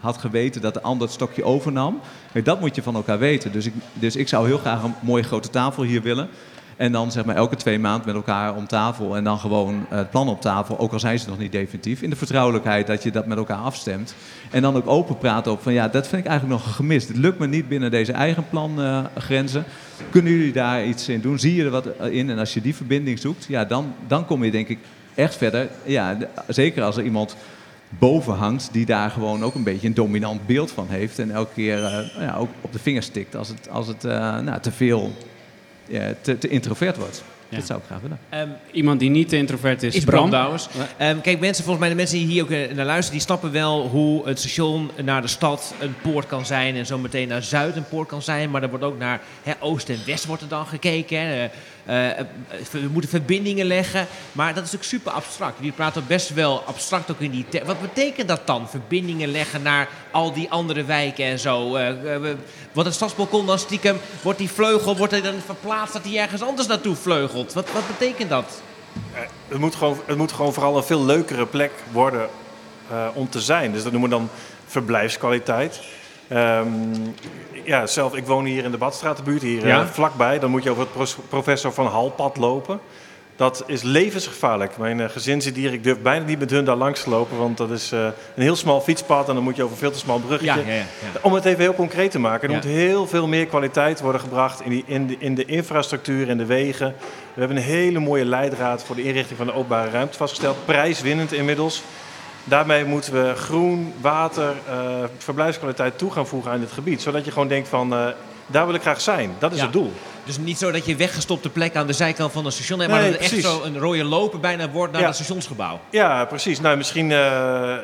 had geweten dat de ander het stokje overnam. Kijk, dat moet je van elkaar weten. Dus ik, dus ik zou heel graag een mooie grote tafel hier willen. En dan zeg maar elke twee maanden met elkaar om tafel. En dan gewoon eh, het plan op tafel. Ook al zijn ze nog niet definitief. In de vertrouwelijkheid dat je dat met elkaar afstemt. En dan ook open praten op van ja, dat vind ik eigenlijk nog gemist. Het lukt me niet binnen deze eigen plangrenzen. Kunnen jullie daar iets in doen? Zie je er wat in? En als je die verbinding zoekt, ja, dan, dan kom je denk ik echt verder. Ja, zeker als er iemand boven hangt die daar gewoon ook een beetje een dominant beeld van heeft. En elke keer eh, nou ja, ook op de vingers stikt als het, als het eh, nou, te veel, ja, te, te introvert wordt. Dat zou ik graag willen. Ehm, Iemand die niet te introvert is, is Bram. Ehm, kijk, mensen, volgens mij de mensen die hier ook eh, naar luisteren, die snappen wel hoe het station naar de stad een poort kan zijn en zo meteen naar zuid een poort kan zijn. Maar er wordt ook naar hè, oost en west wordt er dan gekeken. Hè. Eh, eh, we moeten verbindingen leggen, maar dat is ook super abstract. Die praten best wel abstract ook in die termen. Wat betekent dat dan? Verbindingen leggen naar al die andere wijken en zo. Eh, wordt het stadsbalkon dan stiekem, wordt die vleugel, wordt hij dan verplaatst dat hij ergens anders naartoe vleugelt? Wat, wat betekent dat? Het moet, gewoon, het moet gewoon vooral een veel leukere plek worden om te zijn. Dus dat noemen we dan verblijfskwaliteit. Ehm, ja, zelf, ik woon hier in de Badstraatbuurt, hier Ja. eh, vlakbij. Dan moet je over het professor Van Halpad lopen. Dat is levensgevaarlijk. Mijn eh, gezin zit hier, ik durf bijna niet met hun daar langs te lopen. Want dat is eh, een heel smal fietspad en dan moet je over een veel te smal bruggetje. Ja, ja, ja, ja. Om het even heel concreet te maken. Er moet heel veel meer kwaliteit worden gebracht in, die, in, de, in de infrastructuur, in de wegen. We hebben een hele mooie leidraad voor de inrichting van de openbare ruimte vastgesteld. Prijswinnend inmiddels. Daarmee moeten we groen, water, eh, verblijfskwaliteit toe gaan voegen aan dit gebied. Zodat je gewoon denkt van, eh, daar wil ik graag zijn. Dat is Ja. het doel. Dus niet zo dat je weggestopte plek aan de zijkant van een station hebt, maar dat het echt zo een rode lopen bijna wordt naar Ja. het stationsgebouw. Ja, precies. Nou, misschien eh,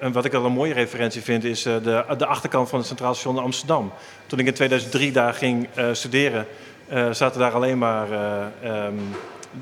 een wat ik wel een mooie referentie vind, is de, de achterkant van het Centraal Station in Amsterdam. Toen ik in 2003 daar ging studeren, zaten daar alleen maar. eh,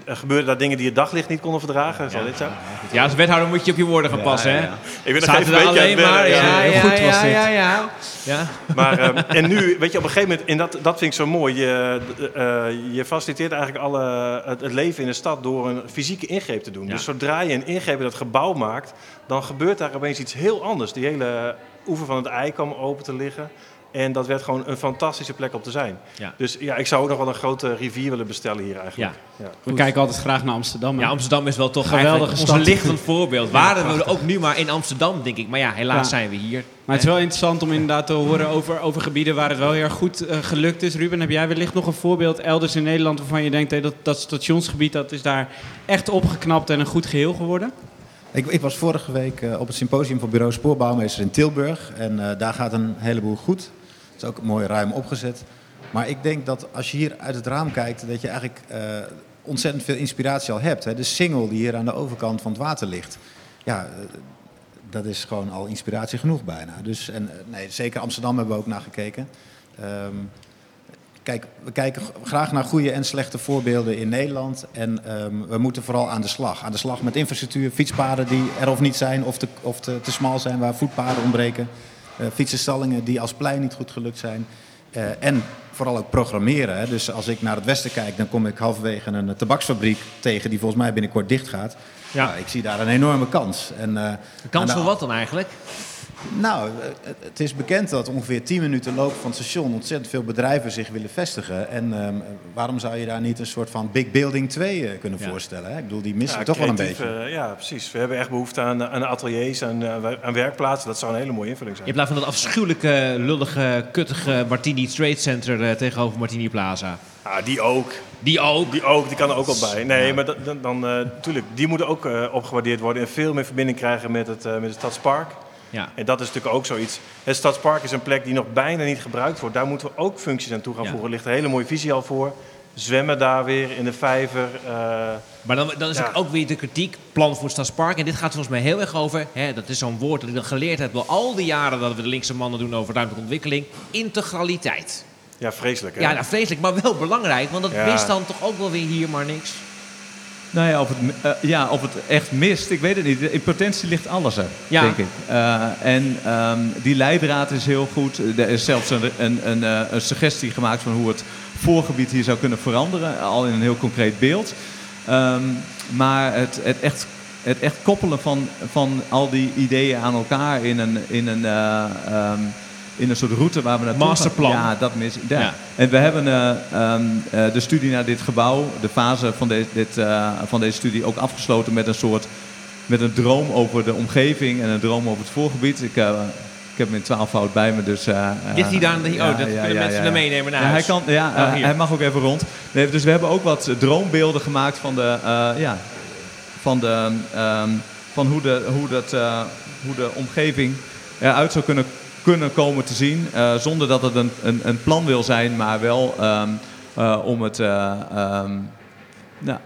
gebeurden daar dingen die het daglicht niet konden verdragen. Zal dit zijn? Ja, als wethouder moet je op je woorden gaan passen, hè? Ik ben nog even er een beetje aan alleen het maar, ja, ja. ja, Heel goed was ja, dit. ja, ja. ja. Maar, ehm, en nu, weet je, op een gegeven moment, en dat, dat vind ik zo mooi, je, eh, je faciliteert eigenlijk alle, het, het leven in de stad door een fysieke ingreep te doen. Dus zodra je een ingreep in dat gebouw maakt, dan gebeurt daar opeens iets heel anders. Die hele oever van het ei kwam open te liggen. En dat werd gewoon een fantastische plek om te zijn. Ja. Dus ja, ik zou ook nog wel een grote rivier willen bestellen hier eigenlijk. Ja. We kijken altijd graag naar Amsterdam. hè? Ja, Amsterdam is wel toch stad. ons lichtend voorbeeld. Ja, Waren we ook nu maar in Amsterdam, denk ik. Maar ja, helaas Ja. zijn we hier. Maar het is wel interessant om inderdaad te horen over, over gebieden waar het wel heel erg goed eh, gelukt is. Ruben, heb jij wellicht nog een voorbeeld elders in Nederland waarvan je denkt hey, dat dat stationsgebied dat is daar echt opgeknapt en een goed geheel geworden? Ik, ik was vorige week eh, op het symposium van bureau Spoorbouwmeester in Tilburg. En eh, daar gaat een heleboel goed. Het is ook mooi ruim opgezet. Maar ik denk dat als je hier uit het raam kijkt, dat je eigenlijk eh, ontzettend veel inspiratie al hebt. Hè. De single die hier aan de overkant van het water ligt. Ja, eh, dat is gewoon al inspiratie genoeg bijna. Dus, en, eh, nee, zeker Amsterdam hebben we ook naar gekeken. Ehm, Kijk, we kijken graag naar goede en slechte voorbeelden in Nederland. En ehm, we moeten vooral aan de slag. Aan de slag met infrastructuur, fietspaden die er of niet zijn, of of te smal zijn, waar voetpaden ontbreken. Eh fietsenstallingen die als plein niet goed gelukt zijn. Eh, en vooral ook programmeren. Hè. Dus als ik naar het westen kijk, dan kom ik halverwege een tabaksfabriek tegen die volgens mij binnenkort dicht gaat. Ja. Nou, ik zie daar een enorme kans. En, eh, Kans de- voor wat dan eigenlijk? Nou, eh, het- is bekend dat ongeveer 10 minuten lopen van het station ontzettend veel bedrijven zich willen vestigen. En ehm, waarom zou je daar niet een soort van Big Building 2 eh, kunnen voorstellen? Hè? Ik bedoel, die missen Ja, we toch wel een beetje. eh, ja, precies. We hebben echt behoefte aan, aan ateliers, aan, eh, aan werkplaatsen. Dat zou een hele mooie invulling zijn. In plaats van dat afschuwelijke, lullige, kuttige Martini Trade Center tegenover Martini Plaza. Ja, die ook. Die ook? Die ook, die kan er ook al bij. Nee, maar dat- dan, dan eh, natuurlijk, die moeten ook eh, opgewaardeerd worden en veel meer verbinding krijgen met het, eh, met het Stadspark. Ja. En dat is natuurlijk ook zoiets. Het Stadspark is een plek die nog bijna niet gebruikt wordt. Daar moeten we ook functies aan toe gaan Ja. voegen. Er ligt een hele mooie visie al voor. Zwemmen daar weer in de vijver. eh, Maar dan, dan is Ja. het ook weer de kritiek, plan voor het Stadspark. En dit gaat volgens mij heel erg over, hè, dat is zo'n woord dat ik dan geleerd heb... al die jaren dat we de linkse mannen doen over ruimtelijke ontwikkeling... integraliteit. ja, vreselijk hè? Ja, nou, vreselijk, maar wel belangrijk. Want dat Ja. wist dan toch ook wel weer hier maar niks. Nou ja of, het, eh, ja, of het echt mist, ik weet het niet. In potentie ligt alles er, Ja. denk ik. Eh, en ehm, die leidraad is heel goed. Er is zelfs een, een, een, eh, een suggestie gemaakt van hoe het voorgebied hier zou kunnen veranderen. Al in een heel concreet beeld. Ehm, maar het, het, echt, het echt koppelen van, van al die ideeën aan elkaar in een, in een, eh, ehm, in een soort route waar we naartoe gaan. Masterplan. Ja, dat mis. Ja. Ja. En we hebben eh, ehm, eh, de studie naar dit gebouw, de fase van, de, dit, eh, van deze studie ook afgesloten met een soort met een droom over de omgeving en een droom over het voorgebied. Ik, ik heb hem in twaalfvoud bij me, dus... Ligt hij daar oh, dat kunnen mensen meenemen naar ja, huis. Hij, kan, ja, Oh, hij mag ook even rond. Nee, dus we hebben ook wat droombeelden gemaakt van de... ja, van, de, ehm, van hoe, de, hoe, dat, hoe de omgeving eruit zou kunnen, kunnen komen te zien. eh, zonder dat het een, een, een plan wil zijn, maar wel ehm, eh, om het... eh, ehm, nou,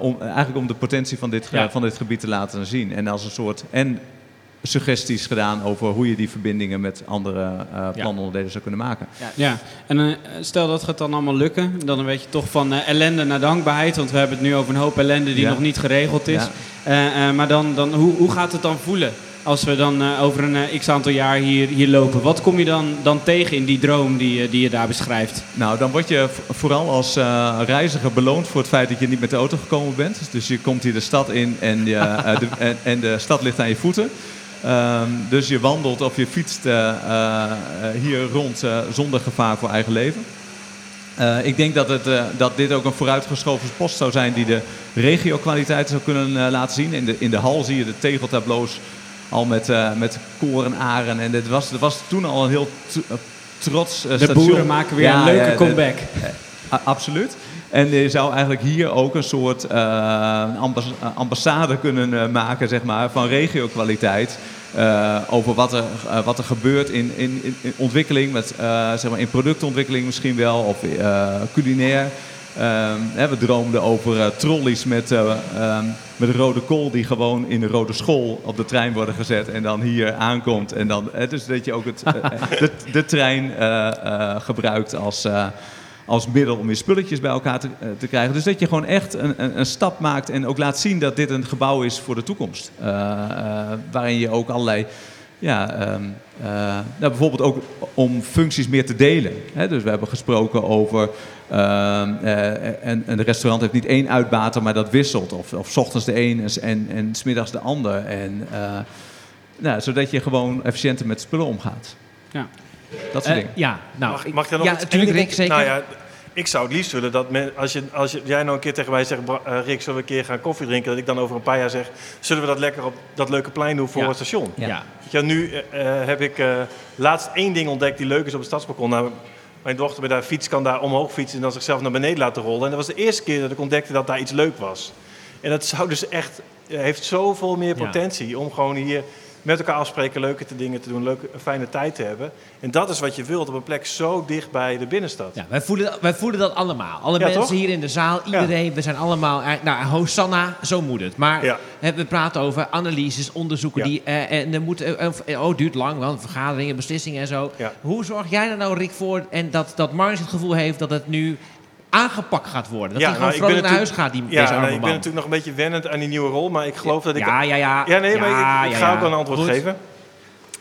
om, eigenlijk om de potentie van dit, Ja. van dit gebied te laten zien. En als een soort. En suggesties gedaan over hoe je die verbindingen met andere eh planonderdelen zou kunnen maken. Ja, en eh, stel dat gaat dan allemaal lukken, dan weet je toch van ellende naar dankbaarheid, want we hebben het nu over een hoop ellende die Ja. nog niet geregeld is. Ja. Maar dan, dan, hoe, hoe gaat het dan voelen als we dan eh, over een eh, x aantal jaar hier, hier lopen? Wat kom je dan, dan tegen in die droom die, je- die je daar beschrijft? Nou, dan word je vooral als eh, reiziger beloond voor het feit dat je niet met de auto gekomen bent. Dus je komt hier de stad in en, je, eh, de, en, en de stad ligt aan je voeten. Ehm, dus je wandelt of je fietst eh, eh, hier rond eh, zonder gevaar voor eigen leven. Eh, ik denk dat, het, eh, dat dit ook een vooruitgeschoven post zou zijn die de regio-kwaliteit zou kunnen eh, laten zien. In de, in de hal zie je de tegeltableaus al met, eh met korenaren. En dit was, er was toen al een heel eh, trots eh, De station. boeren maken weer een leuke comeback. absoluut. En je zou eigenlijk hier ook een soort ambas- ambassade kunnen maken zeg maar, van regio-kwaliteit. eh, over wat er, wat er gebeurt in, in, in- in ontwikkeling, met, zeg maar in productontwikkeling misschien wel, of culinair. Ehm, we droomden over eh, trolleys met, eh, ehm, met rode kool die gewoon in de rode school op de trein worden gezet en dan hier aankomt. En dan, dus dat je ook het, eh, de, de trein gebruikt als, als middel om je spulletjes bij elkaar te, te krijgen. Dus dat je gewoon echt een, een, een stap maakt en ook laat zien dat dit een gebouw is voor de toekomst. Eh, waarin je ook allerlei, ja, ehm, eh, nou, bijvoorbeeld ook om functies meer te delen. Dus we hebben gesproken over, en, en de restaurant heeft niet één uitbater, maar dat wisselt. Of, of 's ochtends de een en, en, en 's middags de ander. En, eh, nou, zodat je gewoon efficiënter met spullen omgaat. Ja. Dat soort Eh, dingen. ja, nou, mag, mag ik daar nog ja, iets- natuurlijk, Rick, zeker. Nou ja, ik zou het liefst willen dat men, als, je, als je, jij nou een keer tegen mij zegt, eh, Rick, zullen we een keer gaan koffie drinken? Dat ik dan over een paar jaar zeg, zullen we dat lekker op dat leuke plein doen voor Ja. het station? Ja. Je, nu eh, eh, heb ik eh, laatst één ding ontdekt die leuk is op het stadsbalkon. Nou, mijn dochter met haar fiets kan daar omhoog fietsen en dan zichzelf naar beneden laten rollen. En dat was de eerste keer dat ik ontdekte dat daar iets leuk was. En dat zou dus echt, eh, heeft zoveel meer Ja. potentie om gewoon hier met elkaar afspreken, leuke te dingen te doen, leuke, een fijne tijd te hebben. En dat is wat je wilt op een plek zo dicht bij de binnenstad. Ja, wij, voelen, wij voelen dat allemaal. Alle Ja, mensen toch? hier in de zaal, iedereen. We zijn allemaal... eh, Nou, Hosanna, zo moet het. Maar Ja. we praten over analyses, onderzoeken. Die, eh, en er moet, eh, oh, het duurt lang, want vergaderingen, beslissingen en zo. Hoe zorg jij er nou, Rick, voor en dat, dat Marnix het gevoel heeft dat het nu aangepakt gaat worden? Dat hij gewoon nou, vrolijk naar huis gaat, die, ja, deze arme nee, ik ben natuurlijk nog een beetje wennend aan die nieuwe rol, maar ik geloof dat ik... Ja, ja, ja. Ja, nee, maar Ja, ik, ik ja, ga ja. ook wel een antwoord Goed. geven.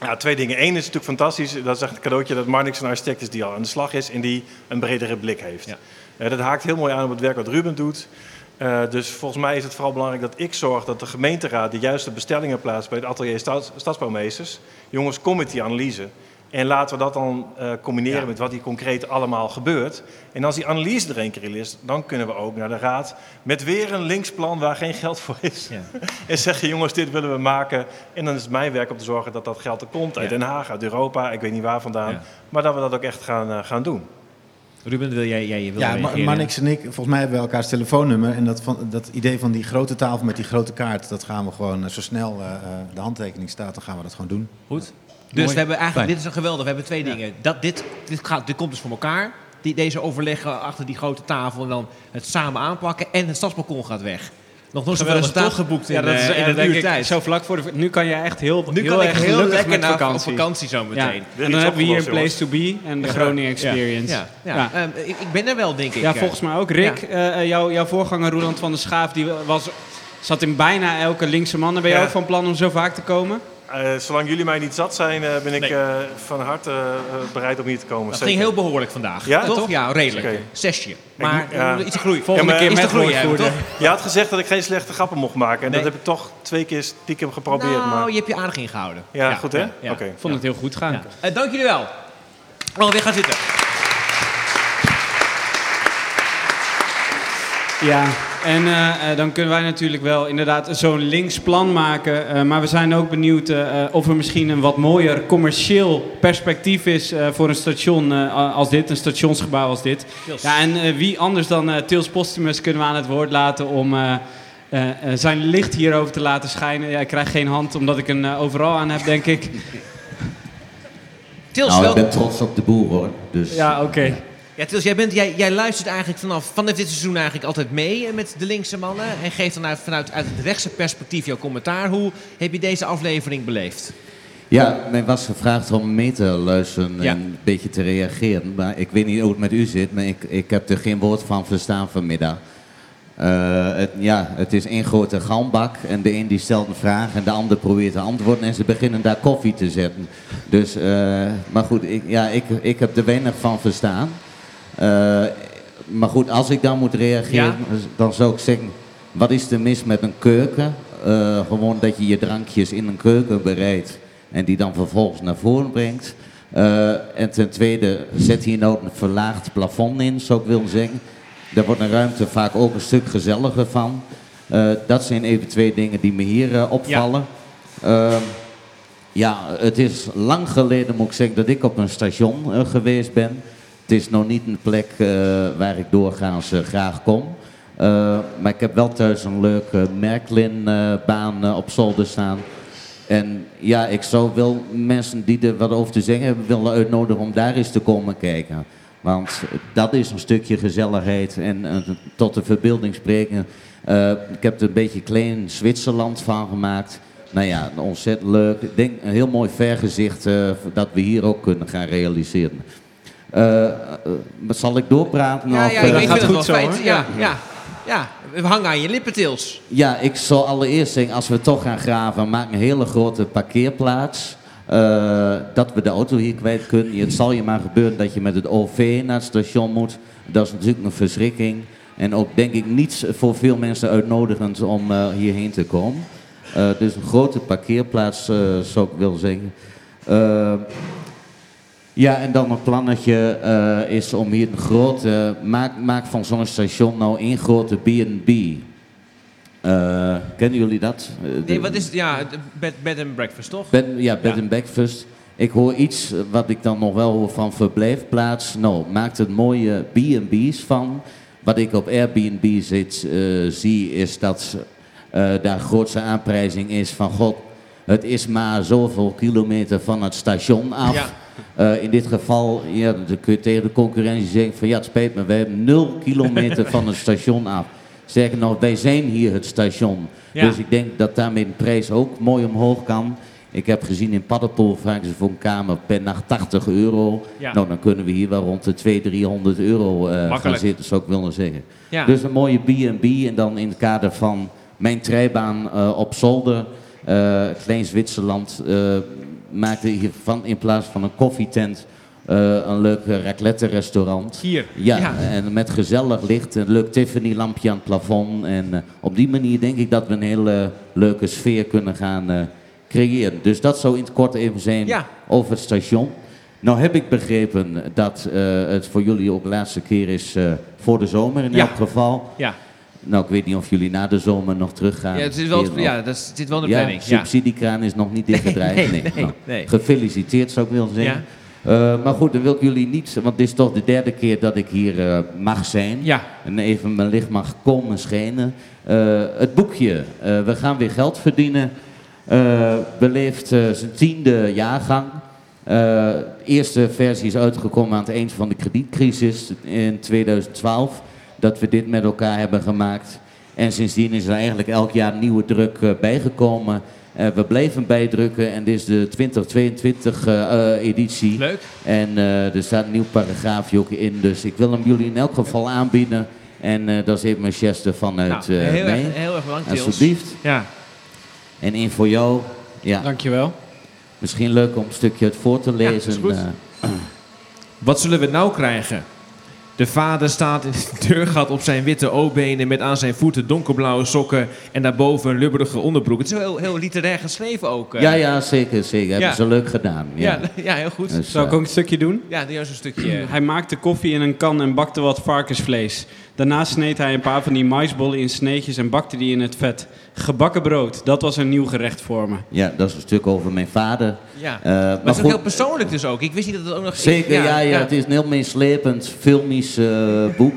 Ja, twee dingen. Eén is natuurlijk fantastisch. Dat is echt een cadeautje dat Marnix een architect is die al aan de slag is en die een bredere blik heeft. Ja. Eh, dat haakt heel mooi aan op het werk wat Ruben doet. Eh, dus volgens mij is het vooral belangrijk dat ik zorg dat de gemeenteraad de juiste bestellingen plaatst bij het atelier Stads, Stadsbouwmeesters. Jongens, kom met die analyse. En laten we dat dan eh, combineren Ja. met wat hier concreet allemaal gebeurt. En als die analyse er één keer in is, dan kunnen we ook naar de raad met weer een linksplan waar geen geld voor is. Ja. En zeggen, jongens, dit willen we maken. En dan is het mijn werk om te zorgen dat dat geld er komt. Uit Ja. Den Haag, uit Europa, ik weet niet waar vandaan. Ja. Maar dat we dat ook echt gaan, eh, gaan doen. Ruben, wil jij, jij wil Ja, Ma- reageren? Marnix en ik, volgens mij hebben we elkaars telefoonnummer. En dat, van, dat idee van die grote tafel met die grote kaart, dat gaan we gewoon eh, zo snel eh, eh, de handtekening staat, dan gaan we dat gewoon doen. Goed. Dus Mooi. we hebben eigenlijk, Fijn. dit is een geweldig. We hebben twee dingen. Dat, dit, dit, gaat, dit komt dus voor elkaar. Die, deze overleggen achter die grote tafel en dan het samen aanpakken. En het stadsbalkon gaat weg. Nog nooit Geweldig, resultaat toch? geboekt in, ja, dat is in eh, een uur ik tijd. Zo vlak voor de... Nu kan je echt heel, Nu heel kan ik erg heel lekker met naar- op vakantie. vakantie zo meteen. Ja. Weer En dan hebben we hier een Place to Be en de Groningen Experience. Ja, ja. Ehm, ik, ik ben er wel, denk ik. Ja, eh. volgens mij ook. Rick, eh, jouw, jouw voorganger Roland van der Schaaf, die was, zat in bijna elke linkse man. Ben jij Ja. ook van plan om zo vaak te komen? Eh, zolang jullie mij niet zat zijn, eh, ben ik eh, van harte eh, bereid om hier te komen. Dat Zeker. ging heel behoorlijk vandaag. Ja, toch? toch? Ja, redelijk. Oké. Zesje. Ik Maar ja. iets te groeien. Volgende maar keer met hebben, toch? Je had gezegd dat ik geen slechte grappen mocht maken. En Nee. dat heb ik toch twee keer stiekem geprobeerd. Nou, maar... je hebt je aardig ingehouden. Ja, goed hè? ja. Oké. Ik vond het heel goed gaan. Ja. Eh, dank jullie wel. Oh, weer gaan zitten. Ja, en eh, eh, dan kunnen wij natuurlijk wel inderdaad zo'n links plan maken. eh, maar we zijn ook benieuwd of er misschien een wat mooier commercieel perspectief is eh, voor een station eh, als dit, een stationsgebouw als dit. Ja, en wie anders dan eh Tils Postumus kunnen we aan het woord laten om eh, eh, eh, zijn licht hierover te laten schijnen. Ja, ik krijg geen hand omdat ik een overal aan heb, denk ik. Tils, nou, wel... ik ben trots op de boer hoor. Dus Ja, oké. Ja, Tils, jij, bent, jij, jij luistert eigenlijk vanaf, vanaf dit seizoen eigenlijk altijd mee eh, met de linkse mannen. En geeft dan uit, vanuit uit het rechtse perspectief jouw commentaar. Hoe heb je deze aflevering beleefd? ja, mij was gevraagd om mee te luisteren Ja. en een beetje te reageren. Maar ik weet niet hoe het met u zit, maar ik, ik heb er geen woord van verstaan vanmiddag. Eh, het, ja, het is één grote galmbak en de een die stelt een vraag en de ander probeert te antwoorden en ze beginnen daar koffie te zetten. Dus, eh, maar goed, ik, ja, ik, ik heb er weinig van verstaan. Eh, maar goed, als ik dan moet reageren, dan zou ik zeggen, wat is er mis met een keuken? Eh, gewoon dat je je drankjes in een keuken bereidt en die dan vervolgens naar voren brengt. Eh, en ten tweede, zet hier nou een verlaagd plafond in, zou ik willen zeggen. Daar wordt een ruimte vaak ook een stuk gezelliger van. Dat zijn even twee dingen die me hier opvallen. Ja. ja, het is lang geleden, moet ik zeggen, dat ik op een station geweest ben. Het is nog niet een plek eh, waar ik doorgaans eh, graag kom. Eh, maar ik heb wel thuis een leuke Merklin-baan op zolder staan. En ja, ik zou wel mensen die er wat over te zeggen hebben willen uitnodigen om daar eens te komen kijken. Want dat is een stukje gezelligheid en tot de verbeelding spreken. Ik heb er een beetje klein Zwitserland van gemaakt. Nou ja, ontzettend leuk. Ik denk een heel mooi vergezicht eh, dat we hier ook kunnen gaan realiseren. Eh, eh, maar zal ik doorpraten? Ja, of, ja, ik, eh, gaat goed wel zo, hoor. Ja, ja, ja. We hangen aan je lippen, Tils. Ja, ik zou allereerst zeggen, als we toch gaan graven, maak een hele grote parkeerplaats. Dat we de auto hier kwijt kunnen. Het zal je maar gebeuren dat je met het OV naar het station moet. Dat is natuurlijk een verschrikking. En ook denk ik niet voor veel mensen uitnodigend om hierheen te komen. Dus een grote parkeerplaats zou ik willen zeggen. Ja, en dan een plannetje eh, is om hier een grote... Maak, maak van zo'n station nou één grote B&B. Eh, kennen jullie dat? Eh, Nee, wat is het? Ja, bed, bed and breakfast, toch? Bed, ja, bed Ja. and breakfast. Ik hoor iets wat ik dan nog wel hoor van verblijfplaats. Nou, maak er mooie B&B's van. Wat ik op Airbnb zit, zie is dat daar grootste aanprijzing is van god. Het is maar zoveel kilometer van het station af. Ja. Eh, in dit geval ja, dan kun je tegen de concurrentie zeggen van ja, het spijt me, wij hebben nul kilometer van het station af. Sterker nog, wij zijn hier het station. Ja. Dus ik denk dat daarmee de prijs ook mooi omhoog kan. Ik heb gezien in Paddenpoel vragen ze voor een kamer per nacht 80 euro. Ja. Nou, dan kunnen we hier wel rond de 200, 300 euro eh, gaan zitten, zou ik willen zeggen. Ja. Dus een mooie B&B en dan in het kader van mijn treibaan eh, op zolder, eh, Klein Zwitserland, maakte hiervan in plaats van een koffietent eh, een leuk raclette restaurant. Hier. Ja, Ja. en met gezellig licht, een leuk Tiffany-lampje aan het plafond. En eh, op die manier denk ik dat we een hele leuke sfeer kunnen gaan eh, creëren. Dus dat zou in het kort even zijn Ja. over het station. Nou heb ik begrepen dat het voor jullie ook de laatste keer is voor de zomer in Ja. elk geval. Ja. Nou, ik weet niet of jullie na de zomer nog teruggaan. Ja, het zit wel, ja, dat is- zit wel in de ja, planning. Ja. subsidiekraan is nog niet dichtgedraaid. Nee, Nee, nee, nou, nee. Gefeliciteerd zou ik willen zeggen. Eh, maar goed, dan wil ik jullie niet, want dit is toch de derde keer dat ik hier eh, mag zijn. Ja. En even mijn licht mag komen schijnen. Eh, het boekje, we gaan weer geld verdienen, beleeft zijn tiende jaargang. De eerste versie is uitgekomen aan het eind van de kredietcrisis in 2012. Dat we dit met elkaar hebben gemaakt. En sindsdien is er eigenlijk elk jaar nieuwe druk eh, bijgekomen. Eh, we blijven bijdrukken en dit is de 2022 eh, editie. Leuk. En eh, er staat een nieuw paragraafje ook in, dus ik wil hem jullie in elk geval aanbieden. En eh, dat is even mijn geste vanuit Nou, eh heel, mij. erg, heel erg bedankt. Alsjeblieft. Ja. En één voor jou. Ja. Dankjewel. Misschien leuk om een stukje het voor te lezen. is goed. Wat zullen we nou krijgen? De vader staat in het deurgat op zijn witte O-benen met aan zijn voeten donkerblauwe sokken en daarboven een lubberige onderbroek. Het is heel, heel literair geschreven ook. eh. ja, ja, zeker, zeker. Hebben Ja. ze leuk gedaan. Ja, Ja, ja, heel goed. Dus, Zou ik eh, ook een stukje doen? Ja, juist een stukje. Hij maakte koffie in een kan en bakte wat varkensvlees. Daarna sneed hij een paar van die maisbollen in sneetjes en bakte die in het vet. Gebakken brood, dat was een nieuw gerecht voor me. ja, dat is een stuk over mijn vader. Ja. Eh, maar het is ook heel persoonlijk dus ook. Ik wist niet dat het ook nog... Zeker, ja, ja, het is een heel meeslepend, filmisch eh, boek.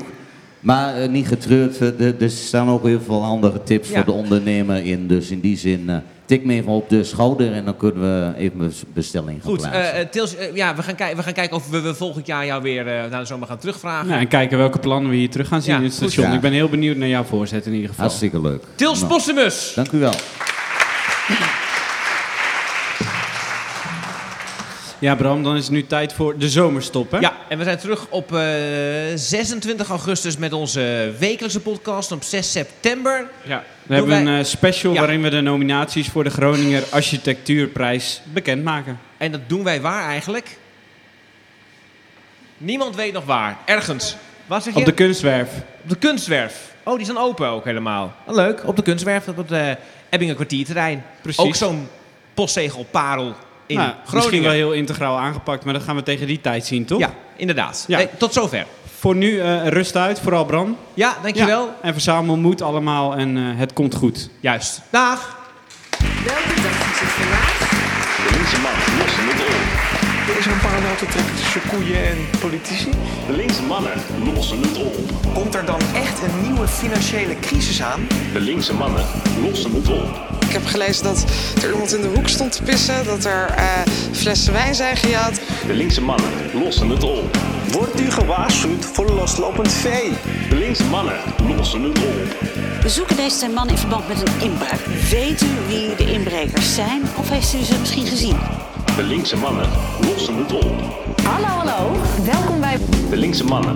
Maar eh, niet getreurd, eh, er, er staan ook heel veel andere tips Ja. voor de ondernemer in. Dus in die zin, eh, tik me even op de schouder en dan kunnen we even een bestelling gaan Goed, plaatsen. Tils, ja, we, gaan kijken, we gaan kijken of we, we volgend jaar jou weer eh naar de zomer gaan terugvragen. Nou, en kijken welke plannen we hier terug gaan zien Ja, in het goed. station. Ja. Ik ben heel benieuwd naar jouw voorzet in ieder geval. Hartstikke leuk. Tils Nou, Possemus! Dank u wel. Ja, Bram, dan is het nu tijd voor de zomerstop, hè? Ja, en we zijn terug op eh, 26 augustus met onze wekelijkse podcast. Op 6 september Ja. We hebben wij- een eh, special Ja. waarin we de nominaties voor de Groninger Architectuurprijs bekendmaken. En dat doen wij waar eigenlijk? Niemand weet nog waar. Ergens. Waar zeg je? Op de kunstwerf. Op de kunstwerf. Oh, die zijn open ook helemaal. Oh, leuk. Op de kunstwerf, op het eh Ebbingen kwartierterrein. Precies. Ook zo'n postzegelparel in Nou, Groningen. misschien wel heel integraal aangepakt, maar dat gaan we tegen die tijd zien, toch? Ja, inderdaad. Ja. Hey, tot zover. Voor nu eh, rust uit, vooral Bram. Ja, dankjewel. Ja, En verzamel moed allemaal en eh, het komt goed. Juist. Dag. Welke dag is het vandaag? Is er een parallel te trekken tussen koeien en politici? De linkse mannen lossen het op. Komt er dan echt een nieuwe financiële crisis aan? De linkse mannen lossen het op. Ik heb gelezen dat er iemand in de hoek stond te pissen, dat er eh, flessen wijn zijn gejat. De linkse mannen lossen het op. Wordt u gewaarschuwd voor loslopend vee? De linkse mannen lossen het op. We zoeken deze man in verband met een inbraak. Weet u wie de inbrekers zijn of heeft u ze misschien gezien? De linkse mannen lossen het op. Hallo, hallo. Welkom bij De linkse mannen